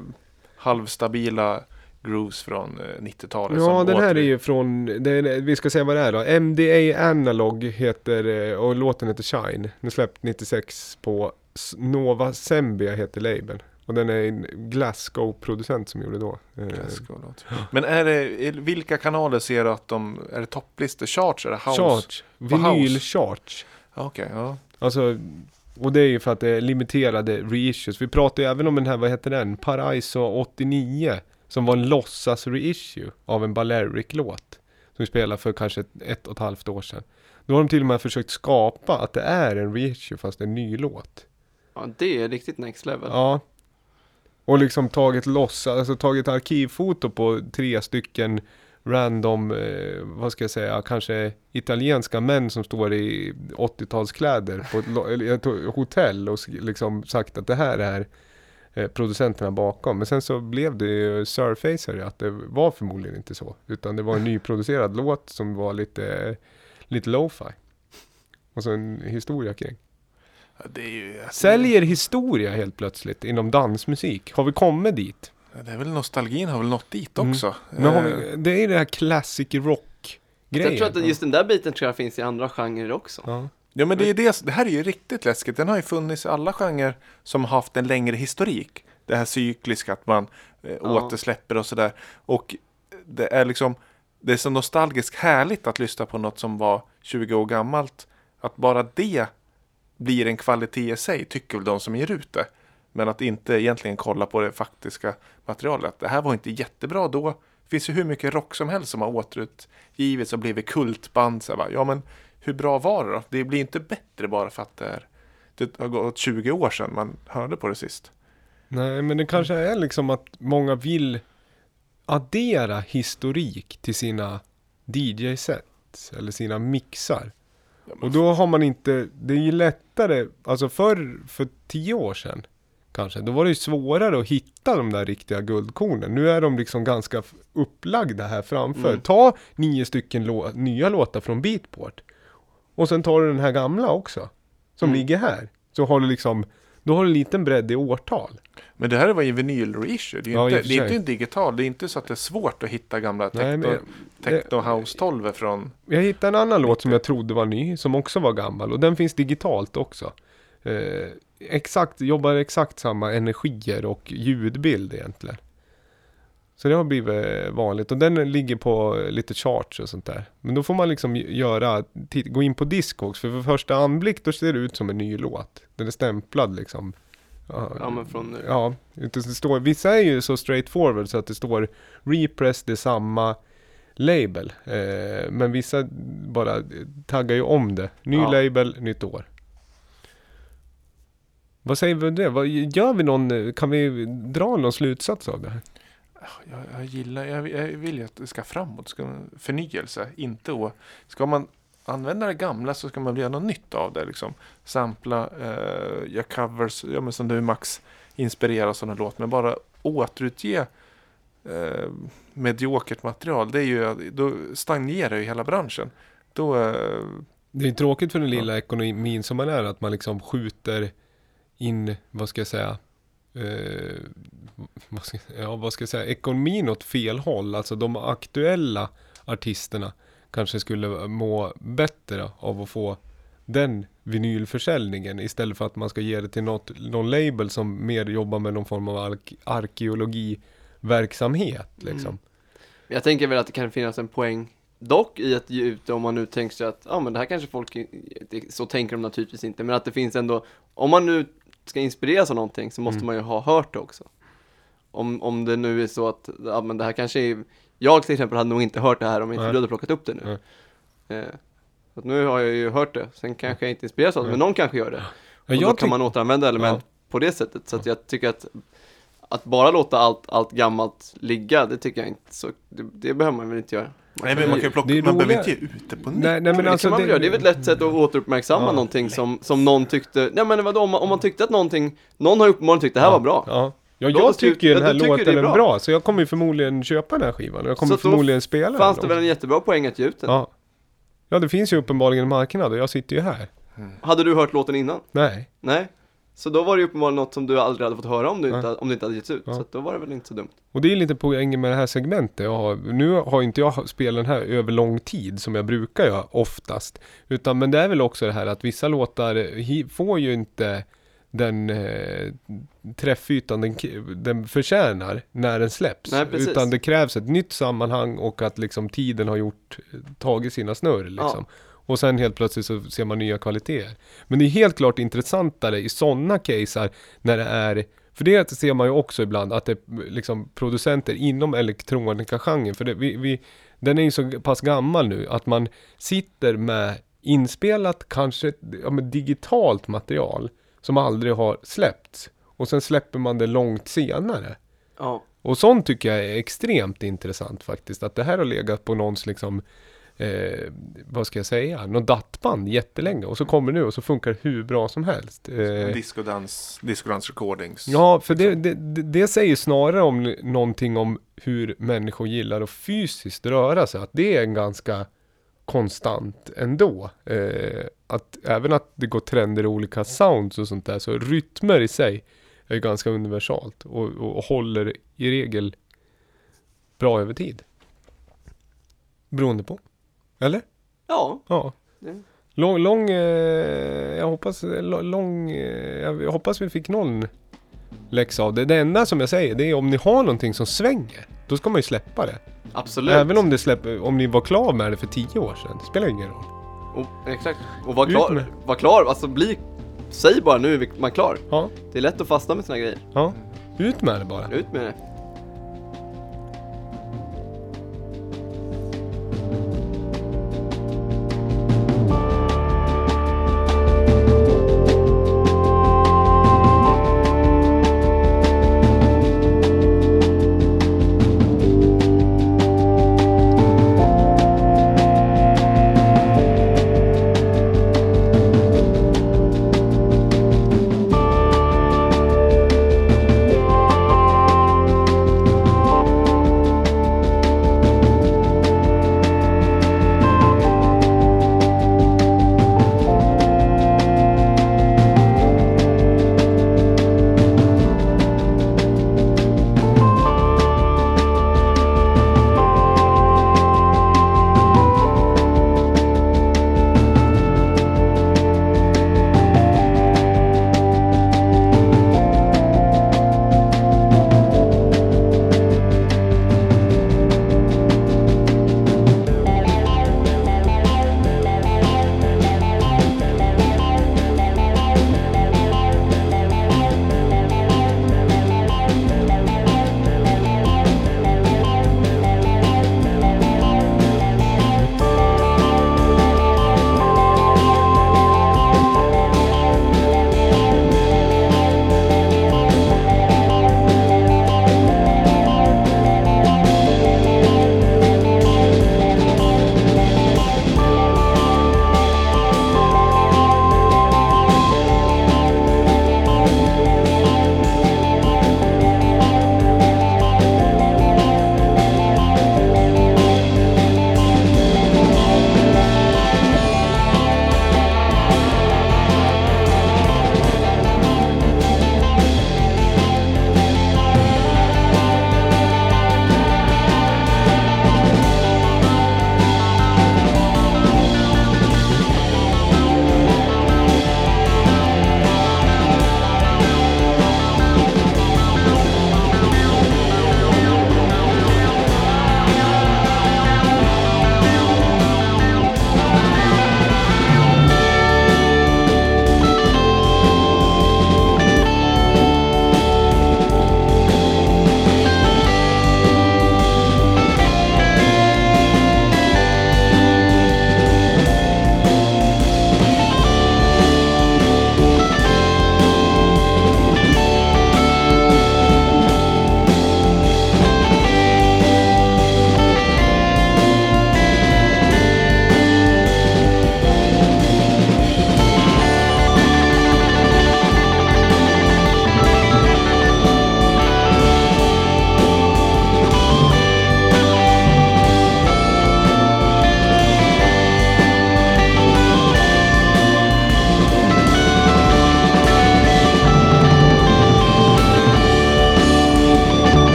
halvstabila grooves från eh, 90-talet. Ja, som den här åter- är ju från, är, vi ska säga vad det är då. MDA Analog heter, eh, och låten heter Shine. Den släppt 96 på Nova Sembia heter labeln. Och den är en Glasgow-producent som gjorde då. Eh, Glasgow-låt. Men är det, vilka kanaler ser du att de, är det topplistor, charts, är det house? Charge, På house? vinyl charge. Ja, Okej, ja. Alltså, och det är ju för att det är limiterade reissues. Vi pratar ju även om den här, vad heter den? Paraiso 89. Som var en låtsas reissue av en Balearic-låt. Som vi spelade för kanske ett, ett och ett halvt år sedan. Då har de till och med försökt skapa att det är en reissue fast en ny låt. ja det är riktigt next level. Ja. Och liksom tagit loss, alltså tagit arkivfoto på tre stycken random, eh, vad ska jag säga, kanske italienska män som står i 80-talskläder på ett, hotell och liksom sagt att det här är producenterna bakom. Men sen så blev det ju surfacer att det var förmodligen inte så. Utan det var en nyproducerad låt som var lite, lite lo-fi. Och så en historia kring. Ja, Det är ju... Säljer historia helt plötsligt inom dansmusik. Har vi kommit dit? Det är väl nostalgin har väl nått dit Mm. också. Men har Eh, vi, det är det här classic rock grejen. Jag tror att just den där biten tror jag finns i andra genrer också. Ja. Ja men det, är det, det här är ju riktigt läskigt. Den har ju funnits i alla genrer som har haft en längre historik. Det här cykliska, att man eh, Ja. återsläpper och sådär. Och det är liksom, det är så nostalgiskt härligt att lyssna på något som var 20 år gammalt. Att bara det blir en kvalitet i sig, tycker väl de som ger ut det. Men att inte egentligen kolla på det faktiska materialet. Det här var inte jättebra då. Det finns ju hur mycket rock som helst som har återutgivits och blivit kultband. Så bara, ja men hur bra var det då? Det blir inte bättre bara för att det, är, det har gått 20 år sedan man hörde på det sist. Nej, men det kanske är liksom att många vill addera historik till sina DJ-set eller sina mixar. Och då har man inte, det är ju lättare, alltså förr, för tio år sedan kanske, då var det ju svårare att hitta de där riktiga guldkornen. Nu är de liksom ganska upplagda här framför. Mm. Ta nio stycken lå- nya låtar från Beatport. Och sen tar du den här gamla också, som Mm. ligger här. Så har du liksom, då har du en liten bredd i årtal. Men det här var ju vinyl reissue. Det är, Ja, i inte, det är inte en digital. Det är inte så att det är svårt att hitta gamla techno house 12 från... Jag hittade en annan låt som jag trodde var ny, som också var gammal. Och den finns digitalt också. Eh, exakt, jobbar exakt samma energier och ljudbild egentligen. Så det har blivit vanligt. Och den ligger på lite charts och sånt där. Men då får man liksom göra, gå in på Discogs. För för första anblick då ser det ut som en ny låt. Den är stämplad liksom. Ja men från... Ja, det står, vissa är ju så straightforward så att det står repress, det är samma label. Eh, men vissa bara taggar ju om det. Ny Ja. label, nytt år. Vad säger vi om det? Vad, gör vi någon, kan vi dra någon slutsats av det här? Jag, jag gillar, jag, jag vill ju att det ska framåt, ska, förnyelse, inte å, Ska man använda det gamla så ska man göra något nytt av det liksom. Sampla, eh, göra covers, ja men som du Max inspireras av någon låt, men bara återutge eh, mediokert material, det är ju, då stagnerar ju hela branschen. Då, eh, Det är tråkigt för den lilla ekonomin som man är att man liksom skjuter in, vad ska jag säga, eh, vad, ska, ja, vad ska jag säga, ekonomin åt fel håll. Alltså de aktuella artisterna kanske skulle må bättre av att få den vinylförsäljningen istället för att man ska ge det till något, någon label som mer jobbar med någon form av ark- arkeologiverksamhet liksom. Mm. Jag tänker väl att det kan finnas en poäng dock i att ge ut det om man nu tänker sig att, ja men det här kanske folk, så tänker de naturligtvis inte, men att det finns ändå, om man nu ska inspireras av någonting så måste Mm. man ju ha hört det också. Om, om det nu är så att, ja men det här kanske är, jag till exempel hade nog inte hört det här om inte du hade plockat upp det nu. Eh, så nu har jag ju hört det, sen kanske jag inte inspireras av det, men någon kanske gör det. Ja, Och då kan man återanvända element på det sättet. Så att jag tycker att att bara låta allt, allt gammalt ligga, det tycker jag inte så, det, det behöver man väl inte göra. Nej men man kan ju plocka, det man behöver inte ge ut det på nytt. Nej, nej men alltså det kan man väl göra, det är väl ett lätt sätt att återuppmärksamma Ja. någonting som, som någon tyckte, nej men vadå, om man, om man tyckte att någonting, någon har uppenbarligen tyckt det här var bra. Ja, ja jag tycker ju den ja, här låten det är är bra. bra. Så jag kommer ju förmodligen köpa den här skivan. och Jag kommer Så förmodligen spela Fanns den. det väl en jättebra poäng att ge ut den? Ja. ja, det finns ju uppenbarligen en marknad och jag sitter ju här. Hade du hört låten innan? Nej. Nej. Så då var det ju uppenbarligen något som du aldrig hade fått höra om, du Nej. inte, om det inte hade getts ut. Ja. Så då var det väl inte så dumt. Och det är lite poängen med det här segmentet har. Nu har inte jag spelat den här över lång tid som jag brukar göra oftast. Utan men det är väl också det här att vissa låtar får ju inte den eh, träffytan den, den förtjänar när den släpps. Nej. Utan det krävs ett nytt sammanhang och att liksom tiden har gjort, tagit sina snurr liksom. Och sen helt plötsligt så ser man nya kvaliteter. Men det är helt klart intressantare i sådana caser när det är för det ser man ju också ibland att det är liksom producenter inom elektronikagenren. För det, vi, vi, den är ju så pass gammal nu att man sitter med inspelat, kanske ja, digitalt material som aldrig har släppts. Och sen släpper man det långt senare. Ja. Och sånt tycker jag är extremt intressant faktiskt. Att det här har legat på någons liksom, eh, vad ska jag säga, någon dattband jättelänge. Och så kommer det nu och så funkar hur bra som helst. Eh, Discodans, discodans recordings. Ja, för det, det, det, det säger snarare om någonting om hur människor gillar att fysiskt röra sig. Att det är en ganska konstant ändå. Eh, att även att det går trender i olika sounds och sånt där. Så rytmer i sig är ganska universalt. Och, och, och håller i regel bra över tid. Beroende på. Eller? Ja. Ja. Lång, lång, eh, jag hoppas, lo- lång, eh, jag hoppas vi fick någon läxa av det. Det enda som jag säger, det är om ni har någonting som svänger, då ska man ju släppa det. Absolut. Även om det släpper, om ni var klar med det för tio år sedan, det spelar ingen roll. Och, exakt. Och var klar, var klar, alltså bli säg bara nu är man klar. Ja. Det är lätt att fastna med såna grejer. Ja. Ut med det bara. Ut med det.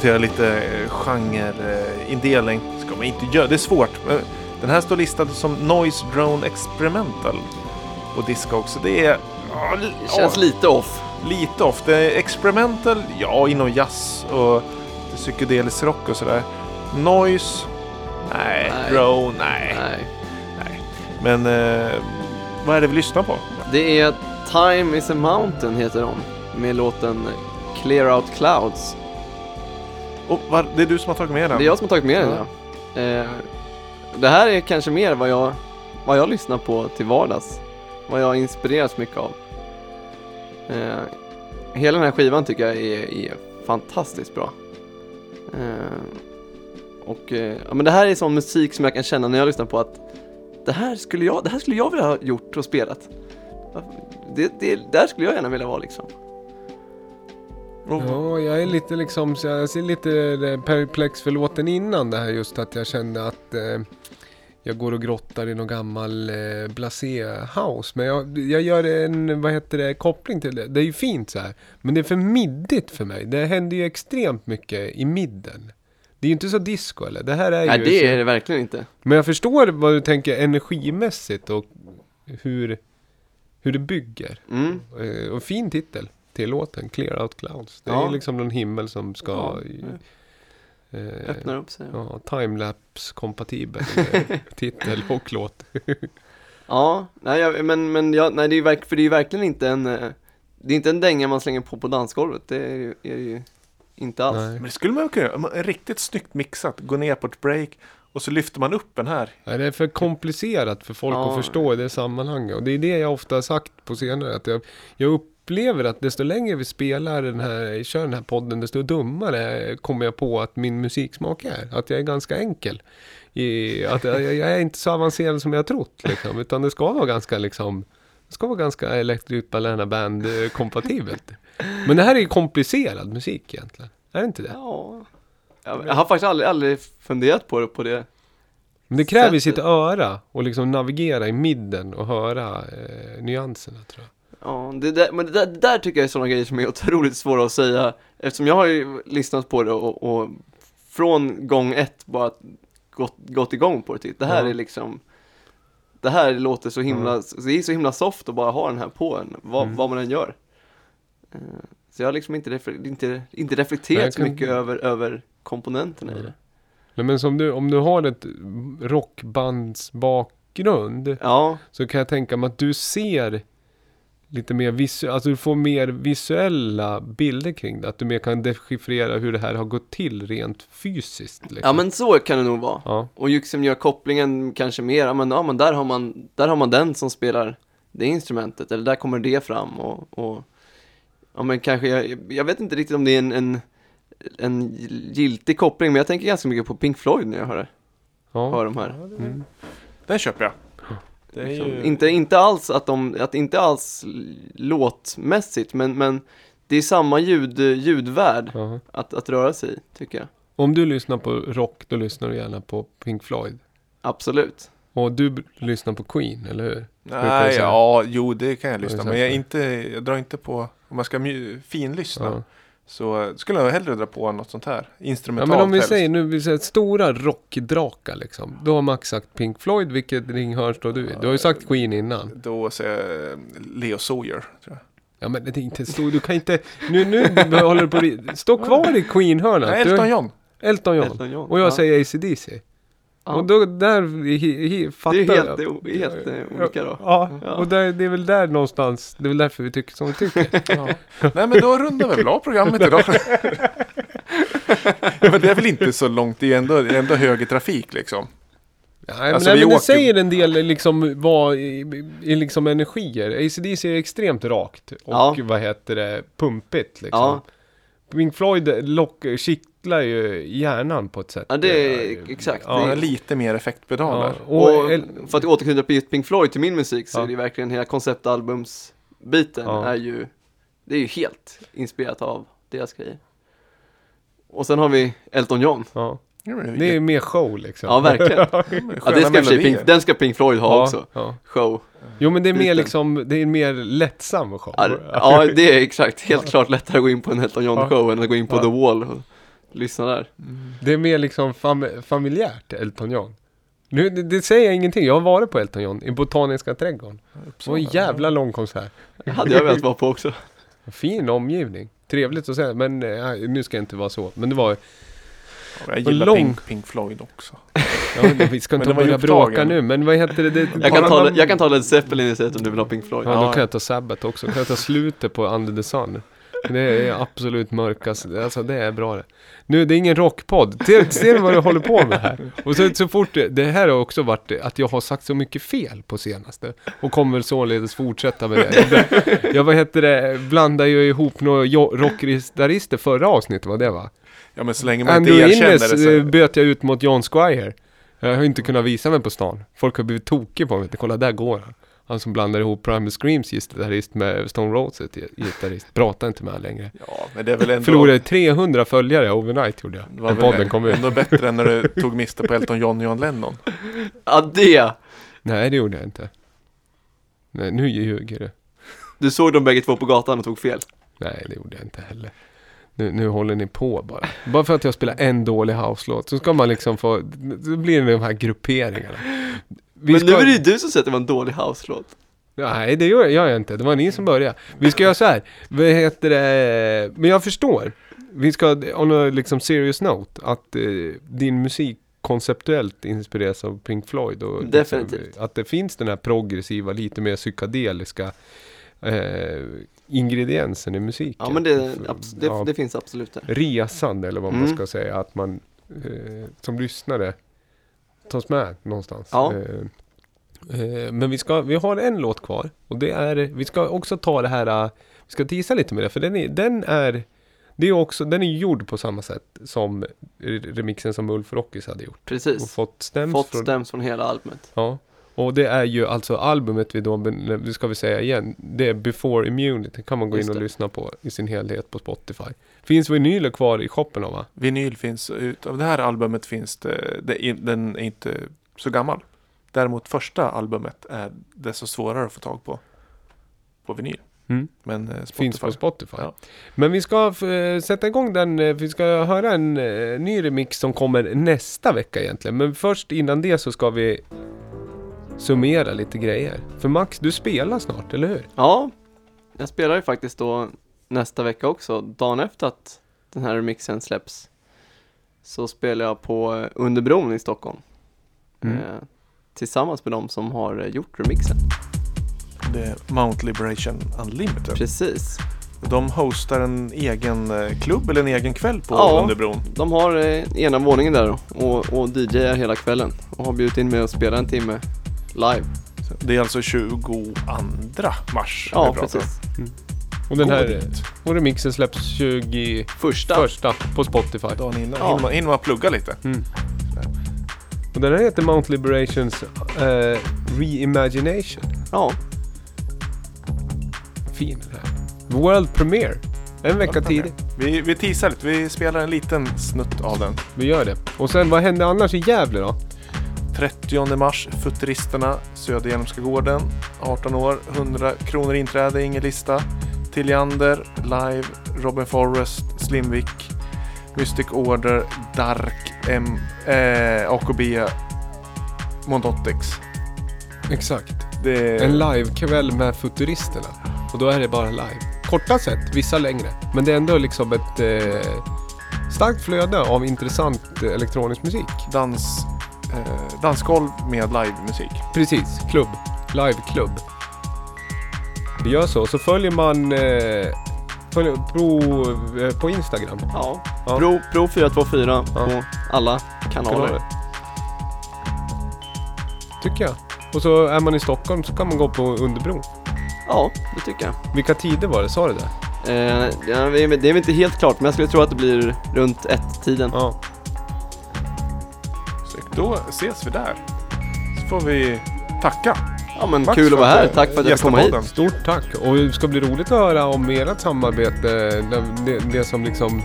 Diskutera lite eh, genreindelning. Ska man inte göra. Det är svårt. Den här står listad som Noise Drone Experimental på Discogs. Det är... Ja, Det känns ja, lite off. lite off. Det är experimental, ja, inom jazz och psykedelisk rock och sådär. Noise, nej. Nej. Drone, nej. Nej. nej. Men eh, vad är det vi lyssnar på? Det är Time is a mountain heter de, med låten Clear Out Clouds. Och var, det är du som har tagit med den? Det är jag som har tagit med den ja. Eh, det här är kanske mer vad jag, vad jag lyssnar på till vardags. Vad jag inspireras mycket av. Eh, hela den här skivan tycker jag är, är fantastiskt bra. Eh, och eh, ja, men det här är sån musik som jag kan känna när jag lyssnar på att det här skulle jag, det här skulle jag vilja ha gjort och spelat. Det, det, där skulle jag gärna vilja vara liksom. Ja, jag är lite liksom, jag ser lite eh, perplex för låten innan det här just att jag kände att eh, jag går och grottar i någon gammal eh, blasé house. Men jag, jag gör en, vad heter det, koppling till det. Det är ju fint så här. Men det är för middigt för mig. Det händer ju extremt mycket i midden. Det är ju inte så disco eller? Det här är Nej ju... det så- är det verkligen inte. Men jag förstår vad du tänker energimässigt och hur, hur det bygger. Mm. Eh, Och fin titel till låten, Clear Out Clouds. Det Ja. är liksom någon himmel som ska... Ja, eh, Öppnar upp sig. Ja, timelapse kompatibel eh, titel och låt. Ja, nej, jag, men, men jag, nej, det är ju verk, för det är verkligen inte en, eh, det är inte en dänga man slänger på på dansgolvet, det är, ju- är det ju inte alls. Nej. Men det skulle man kunna göra. Riktigt snyggt mixat. Gå ner på ett break och så lyfter man upp den här. Nej, det är för komplicerat för folk Ja. att förstå i det sammanhanget. Och det är det jag ofta har sagt på senare. Att jag, jag upplever att desto längre vi spelar den här, kör den här podden, desto dummare kommer jag på att min musiksmak är. Att jag är ganska enkel. I, att jag, jag är inte så avancerad som jag trott. Liksom, utan det ska vara ganska liksom det ska vara ganska Electric Banana Band eh, kompatibelt. Men det här är ju komplicerad musik egentligen. Är det inte det? Ja, jag, har faktiskt aldrig, aldrig funderat på det, på det. Men det kräver Sättet. sitt öra och liksom navigera i midden och höra eh, nyanserna tror jag. Ja, det där, men det där, det där tycker jag är sådana grejer som är otroligt svåra att säga, eftersom jag har ju lyssnat på det och, och från gång ett bara gått, gått igång på det. typ. Det här Ja. är liksom det här låter så himla, det är så himla soft att bara ha den här på en, vad, Mm. vad man än gör. Eh, Så jag har liksom inte, refle- inte, inte Nej, reflekterat jag så mycket över, över komponenterna i Nej. det. Nej, men som du, om du har ett rockbandsbakgrund Ja, så kan jag tänka mig att du ser lite mer visuellt, alltså du får mer visuella bilder kring det. Att du mer kan dechiffrera hur det här har gått till rent fysiskt. Liksom. ja men så kan det nog vara. Ja, Och ju som gör kopplingen kanske mer, ja men, ja, men där, har man, där har man den som spelar det instrumentet, eller där kommer det fram och, och ja men kanske, jag, jag vet inte riktigt om det är en, en, en giltig koppling, men jag tänker ganska mycket på Pink Floyd när jag hör, det, ja. hör de här. Mm. Den köper jag. Det är Liksom, ju... inte, inte alls att de, att inte alls låtmässigt, men, men det är samma ljud, ljudvärld ja. att, att röra sig i, tycker jag. Om du lyssnar på rock, då lyssnar du gärna på Pink Floyd. Absolut. Och du lyssnar på Queen, eller hur? Nej, ja, jo det kan jag lyssna. Men jag, inte, jag drar inte på, om man ska finlyssna. Ja. Så skulle jag hellre dra på något sånt här. Ja Instrumentalt men om vi helst. säger nu, vi säger stora rockdrakar liksom. Då har Max sagt Pink Floyd, vilket ringhörn står du i? Du har ju sagt Queen innan. Då säger jag Leo Sawyer, tror jag. Ja men det är inte stor, du kan inte, nu, nu håller du på, stå kvar i Du- Elton John. Elton John. Elton John, Och jag ja. säger ACDC. Ja. Och då, där, hi, hi, fattar Det är helt, jag. det är helt eh, olika då. Ja, Ja. och där, det är väl där någonstans, det är väl därför vi tycker som vi tycker. Ja. Nej men då rundar vi väl av programmet idag. ja, men det är väl inte så långt, det är ändå, det är ändå höger trafik liksom. Nej, Alltså, men, vi nej, men det säger en del liksom vad i, i liksom energier. ACDC är extremt rakt och Ja. vad heter det, pumpigt liksom. Ja. Pink Floyd lock, kittlar ju hjärnan på ett sätt. Ja, det är exakt. Ja, Det är- lite mer effektpedaler. Ja, och, Och för att återknyta på just Pink Floyd till min musik så Ja. är det ju verkligen hela konceptalbumsbiten Ja. är ju Det är ju helt inspirerat av deras grejer Och sen har vi Elton John ja, det är mer show liksom. Ja verkligen Ja det ska. Pink, den ska Pink Floyd ha Ja, också ja. Show Jo men det är mer liksom, det är en mer lättsam show. Ja, ja det är exakt, helt klart lättare att gå in på en Elton John Ja. show än att gå in på Ja. The Wall lyssna där Det är mer liksom fam familjärt, Elton John. Nu, det, det säger jag ingenting, jag har varit på Elton John i Botaniska trädgården. Det var en jävla lång konsert. Det hade jag velat vara på också Fin omgivning. Trevligt att säga, men eh, nu ska jag inte vara så. Men det var Jag gillar lång. Pink, Pink Floyd också. Ja, men vi ska Men inte den var ju börja upptagen. bråka nu, men vad heter det? det Jag kan, bara ta, jag kan ta Led Zeppelin istället om du vill ha Pink Floyd. Ja, då kan jag ta Sabbath också. Kan jag ta slutet på Under the Sun. Det är absolut mörkast. Alltså det är bra det. Nu, det är ingen rockpodd. Ser, ser du vad du håller på med här? Och så, så fort, det, det här har också varit att jag har sagt så mycket fel på senaste. Och kommer således fortsätta med det. Jag vad heter det, blandar ju ihop några rockgitarrister förra avsnittet, var det va? Ja men så länge man inte Andrew erkänner Innes det eh, så... böt jag ut mot John Squire. Jag har inte kunnat visa mig på stan. Folk har blivit tokiga på mig. Kolla, där går han. Han som blandar ihop Primal Screams gitarrist med Stone Roses gitarrist. Pratar inte med han längre. Ja men det är väl ändå... Förlorade 300 följare overnight gjorde jag. Det var podden kom ut. ändå bättre än när du tog miste på Elton John och John Lennon. Ja, det! Nej, det gjorde jag inte. Nej, nu ljuger du. Du såg dem bägge två på gatan och tog fel. Nej, det gjorde jag inte heller. Nu, nu håller ni på bara. Bara för att jag spelar en dålig house-låt så ska man liksom få, då blir det de här grupperingarna. Vi Men ska- nu är det ju du som säger att det var en dålig house-låt. Nej, det gör jag inte. Det var ni som började. Vi ska göra så här. Vad heter det? Men jag förstår. Vi ska, on a liksom serious note, att eh, din musik konceptuellt inspireras av Pink Floyd och liksom, Definitivt. att det finns den här progressiva, lite mer psykedeliska eh, ingrediensen i musiken. Ja men det, det, det finns absolut där. resan eller vad man Mm. ska säga, att man eh, som lyssnare tas med någonstans. Ja. Eh, eh, men vi, ska, vi har en låt kvar och det är, vi ska också ta det här, eh, vi ska tisa lite med det, för den är, den är det är också, den är gjord på samma sätt som re- remixen som Ulf Rockis hade gjort. Och Precis. fått stäms Fått från, stäms från hela albumet. Ja. Och det är ju alltså albumet vi då, det ska vi säga igen, det är Before Immunity, kan man gå Just in och det. lyssna på i sin helhet på Spotify. Finns vinyler kvar i shoppen va? Vinyl finns, utav det här albumet finns det, det den är inte så gammal. Däremot första albumet är desto svårare att få tag på. På vinyl. Mm. Men eh, Spotify. Finns på Spotify. Ja. Men vi ska eh, sätta igång den, eh, vi ska höra en eh, ny remix som kommer nästa vecka egentligen. Men först innan det så ska vi summera lite grejer. För Max, du spelar snart, eller hur? Ja, jag spelar ju faktiskt då nästa vecka också, dagen efter att den här remixen släpps. Så spelar jag på eh, Underbron i Stockholm. Mm. Eh, tillsammans med de som har eh, gjort remixen. Det är Mount Liberation Unlimited. Precis. De hostar en egen eh, klubb eller en egen kväll på Ja. Underbron. De har eh, ena våningen där och, och DJar hela kvällen och har bjudit in mig att spela en timme live. Det är alltså 22 mars. Ja, precis. Och den här, och remixen släpps 21 Första. på Spotify. Dagen innan. Ja. Hinner, man, hinner man plugga lite? Och den här heter Mount Liberations eh, Reimagination. Ja, Fin den här. World Premiere. En vecka tidigt. Vi, vi teasar lite. Vi spelar en liten snutt av den. Vi gör det. Och sen vad hände annars i Gävle då? 30 mars, Futuristerna, Söderhjälmska gården, 18 år, 100 kronor inträde, ingen lista. Tilliander, Live, Robin Forrest, Slimvik, Mystic Order, Dark, M, eh, AKB, Montotex. Exakt. Det En livekväll med Futuristerna. Och då är det bara live. Korta sätt, vissa längre. Men det är ändå liksom ett eh, starkt flöde av intressant eh, elektronisk musik. dans, eh, dansgolv med livemusik. Precis, klubb. Liveklubb. Vi gör så. Så följer man eh, följer Pro eh, på Instagram. ja. Ja. Pro, Pro 424 Ja. på alla kanaler. Kanaler. Tycker jag. Och så är man i Stockholm så kan man gå på Underbron. Ja, det tycker jag. Vilka tider var det? Sa du det? Eh, ja, det är det är väl inte helt klart, men jag skulle tro att det blir runt ett-tiden. Ja. Då ses vi där. Så får vi tacka. Ja, men Tack kul att vara här. Tack för att jag fick komma hit. Stort tack! Och det ska bli roligt att höra om ert samarbete, det, det, som liksom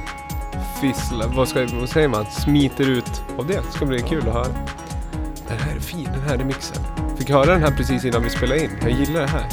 fisslar, vad, ska, vad säger man, smiter ut av det. Det ska bli kul att höra. Den här är fin, den här remixen. Fick höra den här precis innan vi spelade in. Jag gillar det här.